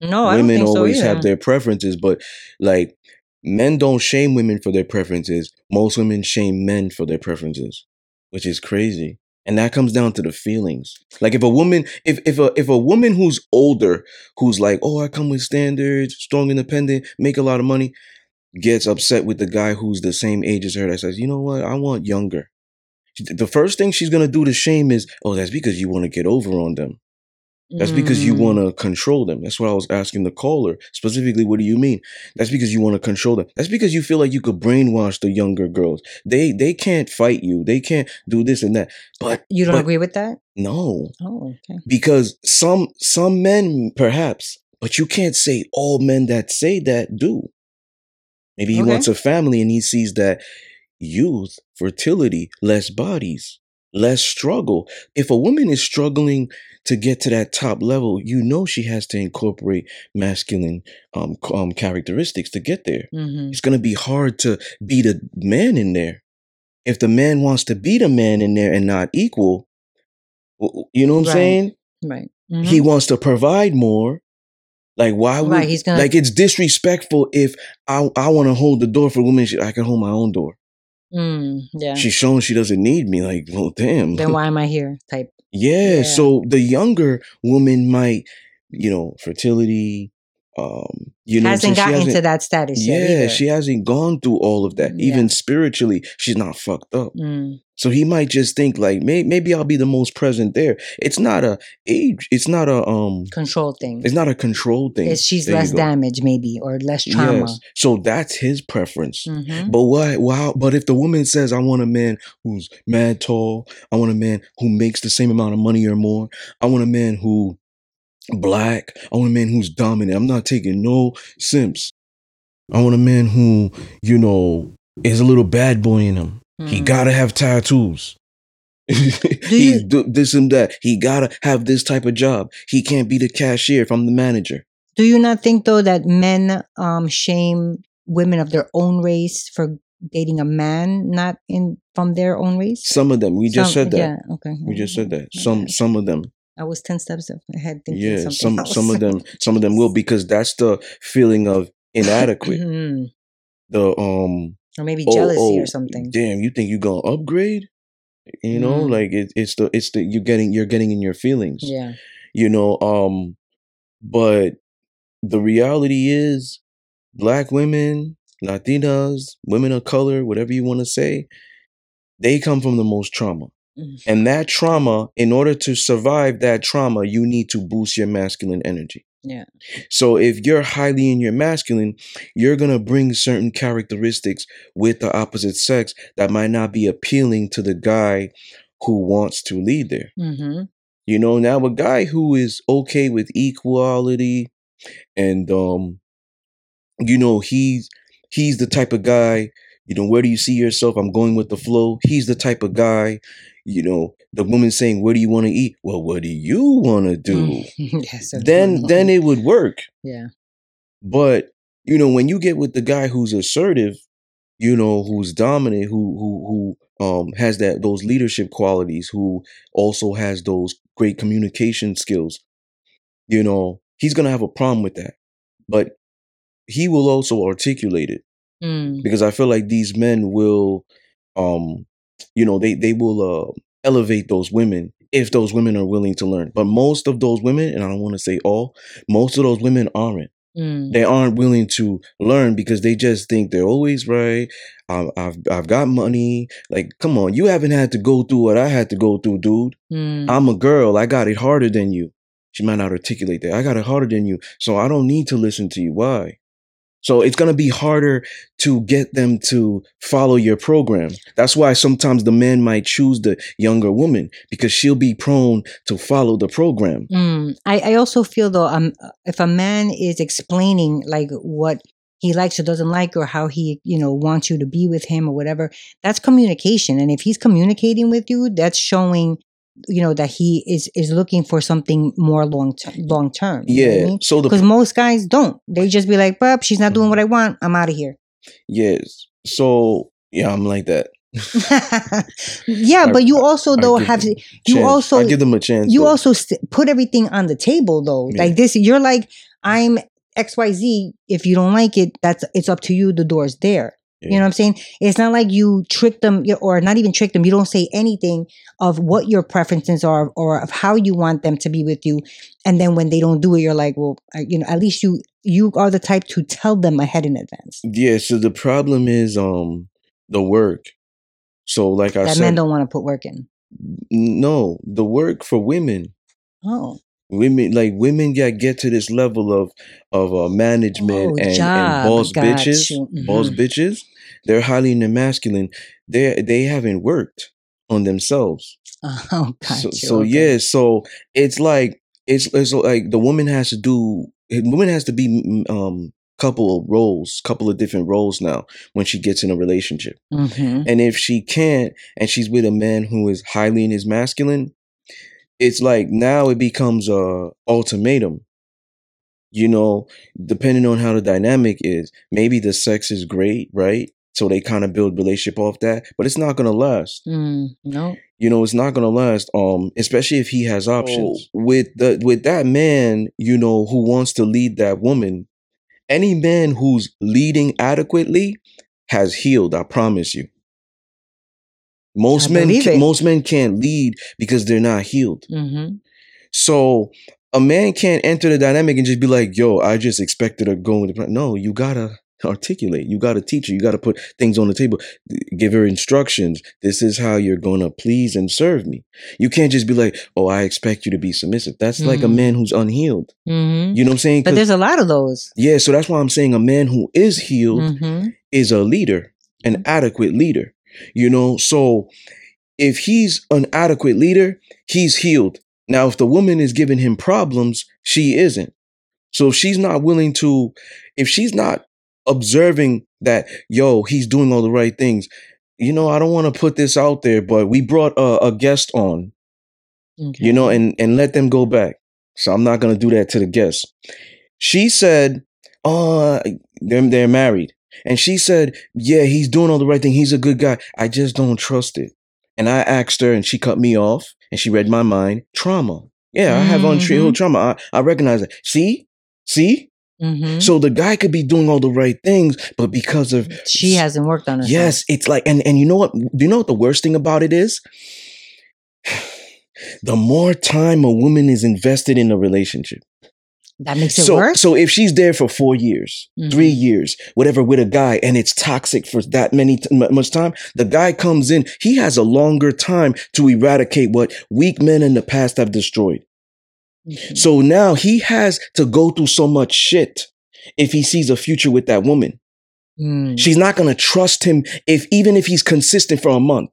Speaker 1: No, I don't
Speaker 3: women
Speaker 1: think so
Speaker 3: always
Speaker 1: either.
Speaker 3: have their preferences but like men don't shame women for their preferences. Most women shame men for their preferences which is crazy. And that comes down to the feelings. Like if a woman if if a if a woman who's older who's like oh i come with standards strong independent make a lot of money gets upset with the guy who's the same age as her that says you know what? I want younger. The first thing she's gonna do to shame is oh that's because you want to get over on them that's because you
Speaker 1: Mm.
Speaker 3: want to control them. That's what I was asking the caller. Specifically, what do you mean? That's because you want to control them. That's because you feel like you could brainwash the younger girls. They they can't fight you. They can't do this and that. But
Speaker 1: You don't
Speaker 3: but
Speaker 1: agree with that?
Speaker 3: no,
Speaker 1: Oh, okay.
Speaker 3: because some some men perhaps, but you can't say all men that say that do. Maybe he
Speaker 1: Okay.
Speaker 3: wants a family and he sees that youth, fertility, less bodies, less struggle. If a woman is struggling to get to that top level, you know she has to incorporate masculine um, um characteristics to get there.
Speaker 1: hmm
Speaker 3: It's gonna be hard to beat a man in there. If the man wants to beat a man in there and not equal, you know what I'm
Speaker 1: Right.
Speaker 3: saying?
Speaker 1: Right.
Speaker 3: He
Speaker 1: Mhm.
Speaker 3: wants to provide more. Like why would
Speaker 1: Right, he's gonna-
Speaker 3: like it's disrespectful if I I want to hold the door for women. I can hold my own door.
Speaker 1: Mm, yeah.
Speaker 3: She's showing she doesn't need me. Like well, damn.
Speaker 1: then why am I here? Type.
Speaker 3: yeah,
Speaker 1: Yeah.
Speaker 3: So the younger woman might, you know, fertility. Um, you know, what
Speaker 1: hasn't gotten
Speaker 3: hasn't-
Speaker 1: to that status yet.
Speaker 3: Yeah,
Speaker 1: either.
Speaker 3: she hasn't gone through all of that.
Speaker 1: Yeah.
Speaker 3: Even spiritually, she's not fucked up.
Speaker 1: Mm,
Speaker 3: So he might just think like, may- maybe I'll be the most present there. It's not a age. It's not a um.
Speaker 1: control thing.
Speaker 3: It's not a control thing.
Speaker 1: It's she's
Speaker 3: There
Speaker 1: less damaged, maybe, or less trauma.
Speaker 3: Yes. So that's his preference.
Speaker 1: hmm
Speaker 3: But why? Wow. But if the woman says, "I want a man who's mad tall. I want a man who makes the same amount of money or more. I want a man who black. I want a man who's dominant. I'm not taking no simps. I want a man who, you know, is a little bad boy in him. He
Speaker 1: Mm.
Speaker 3: gotta have tattoos. He's
Speaker 1: you-
Speaker 3: do this and that. He gotta have this type of job. He can't be the cashier if I'm the manager.
Speaker 1: Do you not think though that men um shame women of their own race for dating a man not in from their own race?
Speaker 3: Some of them. We just
Speaker 1: Some-
Speaker 3: said that.
Speaker 1: Yeah. Okay.
Speaker 3: We just said that. Some
Speaker 1: bad.
Speaker 3: some of them.
Speaker 1: I was ten steps ahead thinking
Speaker 3: Yeah,
Speaker 1: something
Speaker 3: some
Speaker 1: else.
Speaker 3: some of them some of them will because that's the feeling of inadequate.
Speaker 1: Mhm.
Speaker 3: the um
Speaker 1: or maybe
Speaker 3: oh,
Speaker 1: jealousy
Speaker 3: oh,
Speaker 1: or something.
Speaker 3: Damn, you think you gonna upgrade? You know,
Speaker 1: Mm.
Speaker 3: like it, it's the it's the you're getting you're getting in your feelings.
Speaker 1: Yeah.
Speaker 3: You know, um, but the reality is, black women, Latinas, women of color, whatever you want to say, they come from the most trauma.
Speaker 1: Mm.
Speaker 3: And that trauma, in order to survive that trauma, you need to boost your masculine energy.
Speaker 1: Yeah.
Speaker 3: So if you're highly in your masculine, you're going to bring certain characteristics with the opposite sex that might not be appealing to the guy who wants to lead there.
Speaker 1: Mm-hmm.
Speaker 3: You know, now a guy who is okay with equality and um you know, he's he's the type of guy, you know, where do you see yourself? I'm going with the flow. He's the type of guy, you know, the woman saying, "Where do you want to eat?" Well, what do you want to do?
Speaker 1: yes.
Speaker 3: Then then it would work.
Speaker 1: yeah.
Speaker 3: But you know, when you get with the guy who's assertive, you know, who's dominant, who who who um has that those leadership qualities, who also has those great communication skills, you know, he's gonna have a problem with that. But he will also articulate it
Speaker 1: Mm.
Speaker 3: because I feel like these men will, um, you know, they they will uh, elevate those women if those women are willing to learn. But most of those women, and I don't want to say all, most of those women aren't
Speaker 1: Mm.
Speaker 3: they aren't willing to learn because they just think they're always right. Um, I've I've got money. Like, come on, you haven't had to go through what I had to go through, dude.
Speaker 1: Mm.
Speaker 3: I'm a girl. I got it harder than you. She might not articulate that. I got it harder than you, so I don't need to listen to you. Why? So it's gonna be harder to get them to follow your program. That's why sometimes the man might choose the younger woman because she'll be prone to follow the program.
Speaker 1: Mm. I, I also feel though, um, if a man is explaining like what he likes or doesn't like, or how he, you know, wants you to be with him or whatever, that's communication. And if he's communicating with you, that's showing, you know, that he is is looking for something more long term. Long term.
Speaker 3: Yeah. So the
Speaker 1: Because most guys don't. They just be like, "Bub, she's not doing what I mm-hmm. want. I'm out of here."
Speaker 3: yes. So yeah, I'm like that.
Speaker 1: yeah,
Speaker 3: I-
Speaker 1: but you also
Speaker 3: I
Speaker 1: though
Speaker 3: give
Speaker 1: have you
Speaker 3: Chance.
Speaker 1: also
Speaker 3: I give them a chance.
Speaker 1: you
Speaker 3: though.
Speaker 1: also st- put everything on the table though
Speaker 3: Yeah.
Speaker 1: like this you're like i'm xyz if you don't like it that's it's up to you the door's there you know what i'm saying it's not like you trick them or not even trick them you don't say anything of what your preferences are or of how you want them to be with you and then when they don't do it you're like well you know at least you you are the type to tell them ahead in advance
Speaker 3: Yeah, so the problem is um the work. So like I
Speaker 1: that
Speaker 3: said,
Speaker 1: men don't want to put work in
Speaker 3: no, the work for women.
Speaker 1: oh
Speaker 3: Women like women get get to this level of of uh, management
Speaker 1: Oh,
Speaker 3: and, and boss
Speaker 1: Got
Speaker 3: bitches,
Speaker 1: you.
Speaker 3: boss bitches. They're highly in the masculine. They they haven't worked on themselves.
Speaker 1: oh God,
Speaker 3: so so yeah, so it's like it's it's like the woman has to do. Woman has to be mm, um couple of roles, couple of different roles now when she gets in a relationship.
Speaker 1: hmm
Speaker 3: And if she can't, and she's with a man who is highly in his masculine, it's like now it becomes a ultimatum. You know, depending on how the dynamic is, maybe the sex is great, right? So they kind of build relationship off that, but it's not gonna last.
Speaker 1: mm, no
Speaker 3: You know, it's not gonna last. Um, especially if he has options with the with that man. You know, who wants to lead that woman. Any man who's leading adequately has healed. I promise you. Most
Speaker 1: I
Speaker 3: men,
Speaker 1: believe
Speaker 3: ca-
Speaker 1: it.
Speaker 3: most men can't lead because they're not healed.
Speaker 1: hmm
Speaker 3: So a man can't enter the dynamic and just be like, "Yo, I just expected to go with the plan." No, you gotta articulate. You gotta teach her. You gotta put things on the table. Give her instructions. This is how you're gonna please and serve me. You can't just be like, "Oh, I expect you to be submissive." That's like a
Speaker 1: Mhm.
Speaker 3: man who's unhealed.
Speaker 1: hmm
Speaker 3: You know what I'm saying?
Speaker 1: But there's a lot of those.
Speaker 3: yeah, so that's why I'm saying a man who is healed
Speaker 1: hmm
Speaker 3: is a leader, an adequate leader. You know, so if he's an adequate leader, he's healed. Now, if the woman is giving him problems, she isn't. So if she's not willing to, if she's not observing that, yo, he's doing all the right things, you know, I don't want to put this out there, but we brought a, a guest on, you know, and and let them go back. So I'm not gonna do that to the guests. She said, uh, they're they're married," and she said, "Yeah, he's doing all the right thing. He's a good guy. I just don't trust it." And I asked her, and she cut me off, and she read my mind. Trauma. Yeah, I have untreated trauma. I, I recognize it. See, see.
Speaker 1: hmm
Speaker 3: So the guy could be doing all the right things, but because of
Speaker 1: she hasn't worked on it.
Speaker 3: Yes, it's like, and and you know what? Do you know what the worst thing about it is? The more time a woman is invested in a relationship,
Speaker 1: that makes it
Speaker 3: so
Speaker 1: worse.
Speaker 3: so if she's there for four years,
Speaker 1: Mhm.
Speaker 3: three years, whatever, with a guy, and it's toxic for that many t- much time, the guy comes in. He has a longer time to eradicate what weak men in the past have destroyed.
Speaker 1: Mhm.
Speaker 3: So now he has to go through so much shit if he sees a future with that woman.
Speaker 1: Mm.
Speaker 3: She's not gonna trust him if even if he's consistent for a month,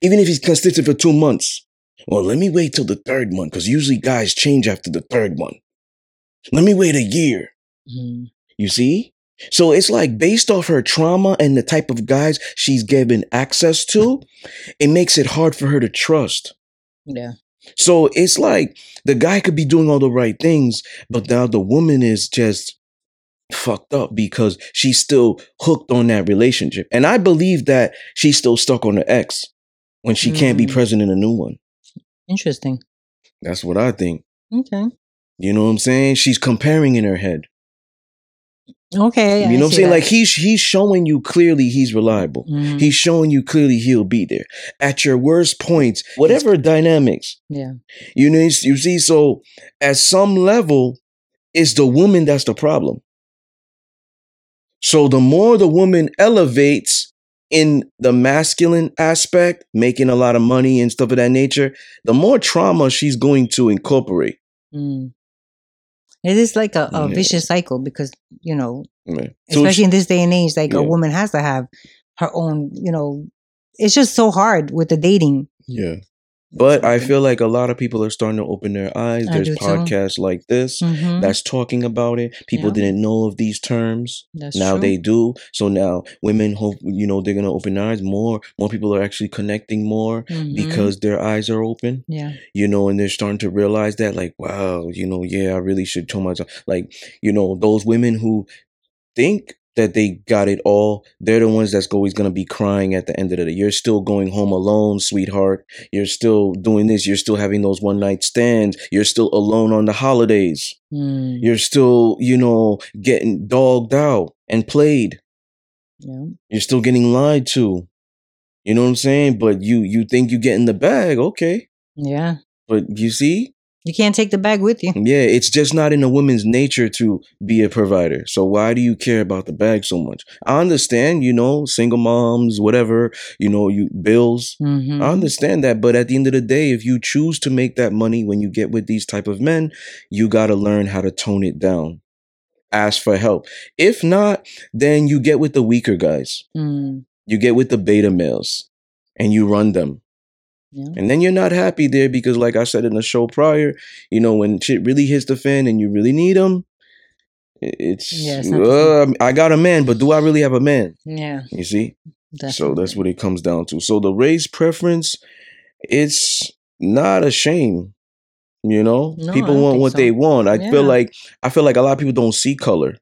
Speaker 3: even if he's consistent for two months. Well, let me wait till the third month because usually guys change after the third month. Let me wait a year.
Speaker 1: Mhm.
Speaker 3: You see? So it's like based off her trauma and the type of guys she's given access to, it makes it hard for her to trust.
Speaker 1: Yeah.
Speaker 3: So it's like the guy could be doing all the right things, but now the woman is just fucked up because she's still hooked on that relationship. And I believe that she's still stuck on the ex when she can't be
Speaker 1: Mm.
Speaker 3: present in a new one.
Speaker 1: Interesting.
Speaker 3: That's what I think.
Speaker 1: Okay.
Speaker 3: You know what I'm saying? She's comparing in her head.
Speaker 1: Okay.
Speaker 3: you know what I'm saying? Like he's he's showing you clearly he's reliable.
Speaker 1: hmm
Speaker 3: He's showing you clearly he'll be there. At your worst points, whatever dynamics,
Speaker 1: yeah.
Speaker 3: You know, you see, so at some level, it's the woman that's the problem. So the more the woman elevates in the masculine aspect, making a lot of money and stuff of that nature, the more trauma she's going to incorporate.
Speaker 1: Mm. It is like a, a
Speaker 3: Yeah.
Speaker 1: vicious cycle because you know.
Speaker 3: So
Speaker 1: especially in this day and age, like a woman has to have her own. You know, it's just so hard with the dating.
Speaker 3: yeah. But I feel like a lot of people are starting to open their eyes.
Speaker 1: I
Speaker 3: There's
Speaker 1: do too.
Speaker 3: podcasts like this
Speaker 1: Mhm.
Speaker 3: that's talking about it. People
Speaker 1: Yeah.
Speaker 3: didn't know of these terms.
Speaker 1: That's
Speaker 3: now
Speaker 1: true.
Speaker 3: they do. So now women hope you know they're gonna open their eyes more. More people are actually connecting more
Speaker 1: Mhm.
Speaker 3: because their eyes are open.
Speaker 1: yeah,
Speaker 3: You know, and they're starting to realize that, like, wow, you know, yeah, I really should tell myself. Like, you know, those women who think that they got it all, they're the ones that's always gonna be crying at the end of the day. You're still going home alone, sweetheart. You're still doing this. You're still having those one night stands. You're still alone on the holidays.
Speaker 1: Mm,
Speaker 3: You're still, you know, getting dogged out and played.
Speaker 1: yeah,
Speaker 3: You're still getting lied to. You know what I'm saying? But you you think you get in the bag, okay.
Speaker 1: yeah.
Speaker 3: But you see,
Speaker 1: You can't take the bag with you.
Speaker 3: yeah, it's just not in a woman's nature to be a provider. So why do you care about the bag so much? I understand, you know, single moms, whatever, you know, you bills.
Speaker 1: hmm
Speaker 3: I understand that, but at the end of the day, if you choose to make that money when you get with these type of men, you got to learn how to tone it down. Ask for help. If not, then you get with the weaker guys.
Speaker 1: Mm,
Speaker 3: You get with the beta males and you run them.
Speaker 1: Yeah.
Speaker 3: And then you're not happy there because, like I said in the show prior, you know, when shit really hits the fan and you really need them, it's,
Speaker 1: Yeah, it's
Speaker 3: uh, I got a man, but do I really have a man?
Speaker 1: Yeah,
Speaker 3: You see? So that's what it comes down to. So the race preference, it's not a shame. You know,
Speaker 1: No,
Speaker 3: people want what
Speaker 1: so.
Speaker 3: they want. I
Speaker 1: Yeah.
Speaker 3: feel like I feel like a lot of people don't see color.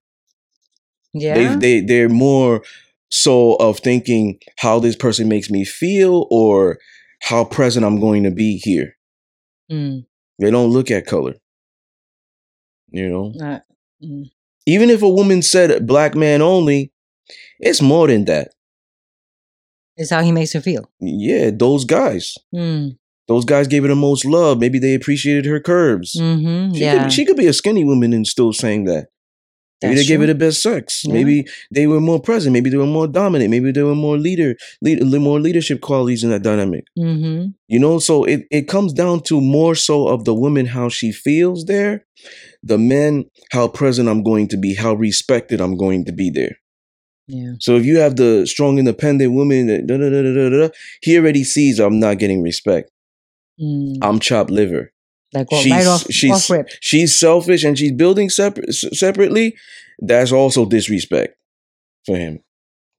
Speaker 1: Yeah,
Speaker 3: They they they're more so of thinking how this person makes me feel or how present I'm going to be here.
Speaker 1: Mm,
Speaker 3: They don't look at color. You know,
Speaker 1: uh, mm,
Speaker 3: even if a woman said black man only, it's more than that.
Speaker 1: it's how he makes her feel.
Speaker 3: Yeah, those guys.
Speaker 1: Mm,
Speaker 3: Those guys gave her the most love. Maybe they appreciated her curves.
Speaker 1: hmm
Speaker 3: She,
Speaker 1: yeah,
Speaker 3: could, she could be a skinny woman and still saying that. Maybe
Speaker 1: That's
Speaker 3: they gave
Speaker 1: true.
Speaker 3: the best sex.
Speaker 1: Yeah.
Speaker 3: Maybe they were more present. Maybe they were more dominant. Maybe they were more leader, lead, more leadership qualities in that dynamic.
Speaker 1: hmm
Speaker 3: You know, so it, it comes down to more so of the woman how she feels there, the men how present I'm going to be, how respected I'm going to be there.
Speaker 1: Yeah,
Speaker 3: So if you have the strong independent woman, that da, da, da, da, da, da, he already sees I'm not getting respect.
Speaker 1: mm.
Speaker 3: I'm chopped liver.
Speaker 1: Like
Speaker 3: she's-
Speaker 1: right off,
Speaker 3: she's-
Speaker 1: off rip.
Speaker 3: she's selfish and she's building separate separately, that's also disrespect for him.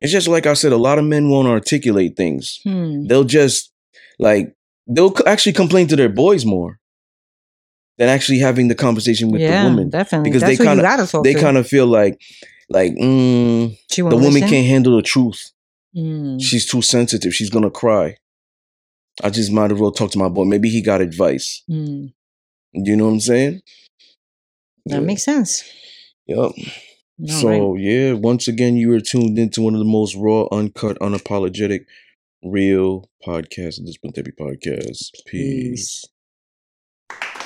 Speaker 3: It's just like I said, a lot of men won't articulate things.
Speaker 1: Hmm.
Speaker 3: They'll just like they'll actually complain to their boys more than actually having the conversation with
Speaker 1: yeah,
Speaker 3: the woman
Speaker 1: definitely.
Speaker 3: because
Speaker 1: That's
Speaker 3: they
Speaker 1: gotta talk
Speaker 3: they kind of feel like like mm, the
Speaker 1: won't
Speaker 3: woman can't handle the truth.
Speaker 1: Mm.
Speaker 3: She's too sensitive. She's gonna cry. I just might as well talk to my boy. Maybe he got advice.
Speaker 1: Mm.
Speaker 3: You know what I'm saying?
Speaker 1: That makes sense.
Speaker 3: Yep. So
Speaker 1: right.
Speaker 3: yeah, once again, you are tuned into one of the most raw, uncut, unapologetic, real podcasts. This Therapy Podcast. Peace.
Speaker 1: Peace.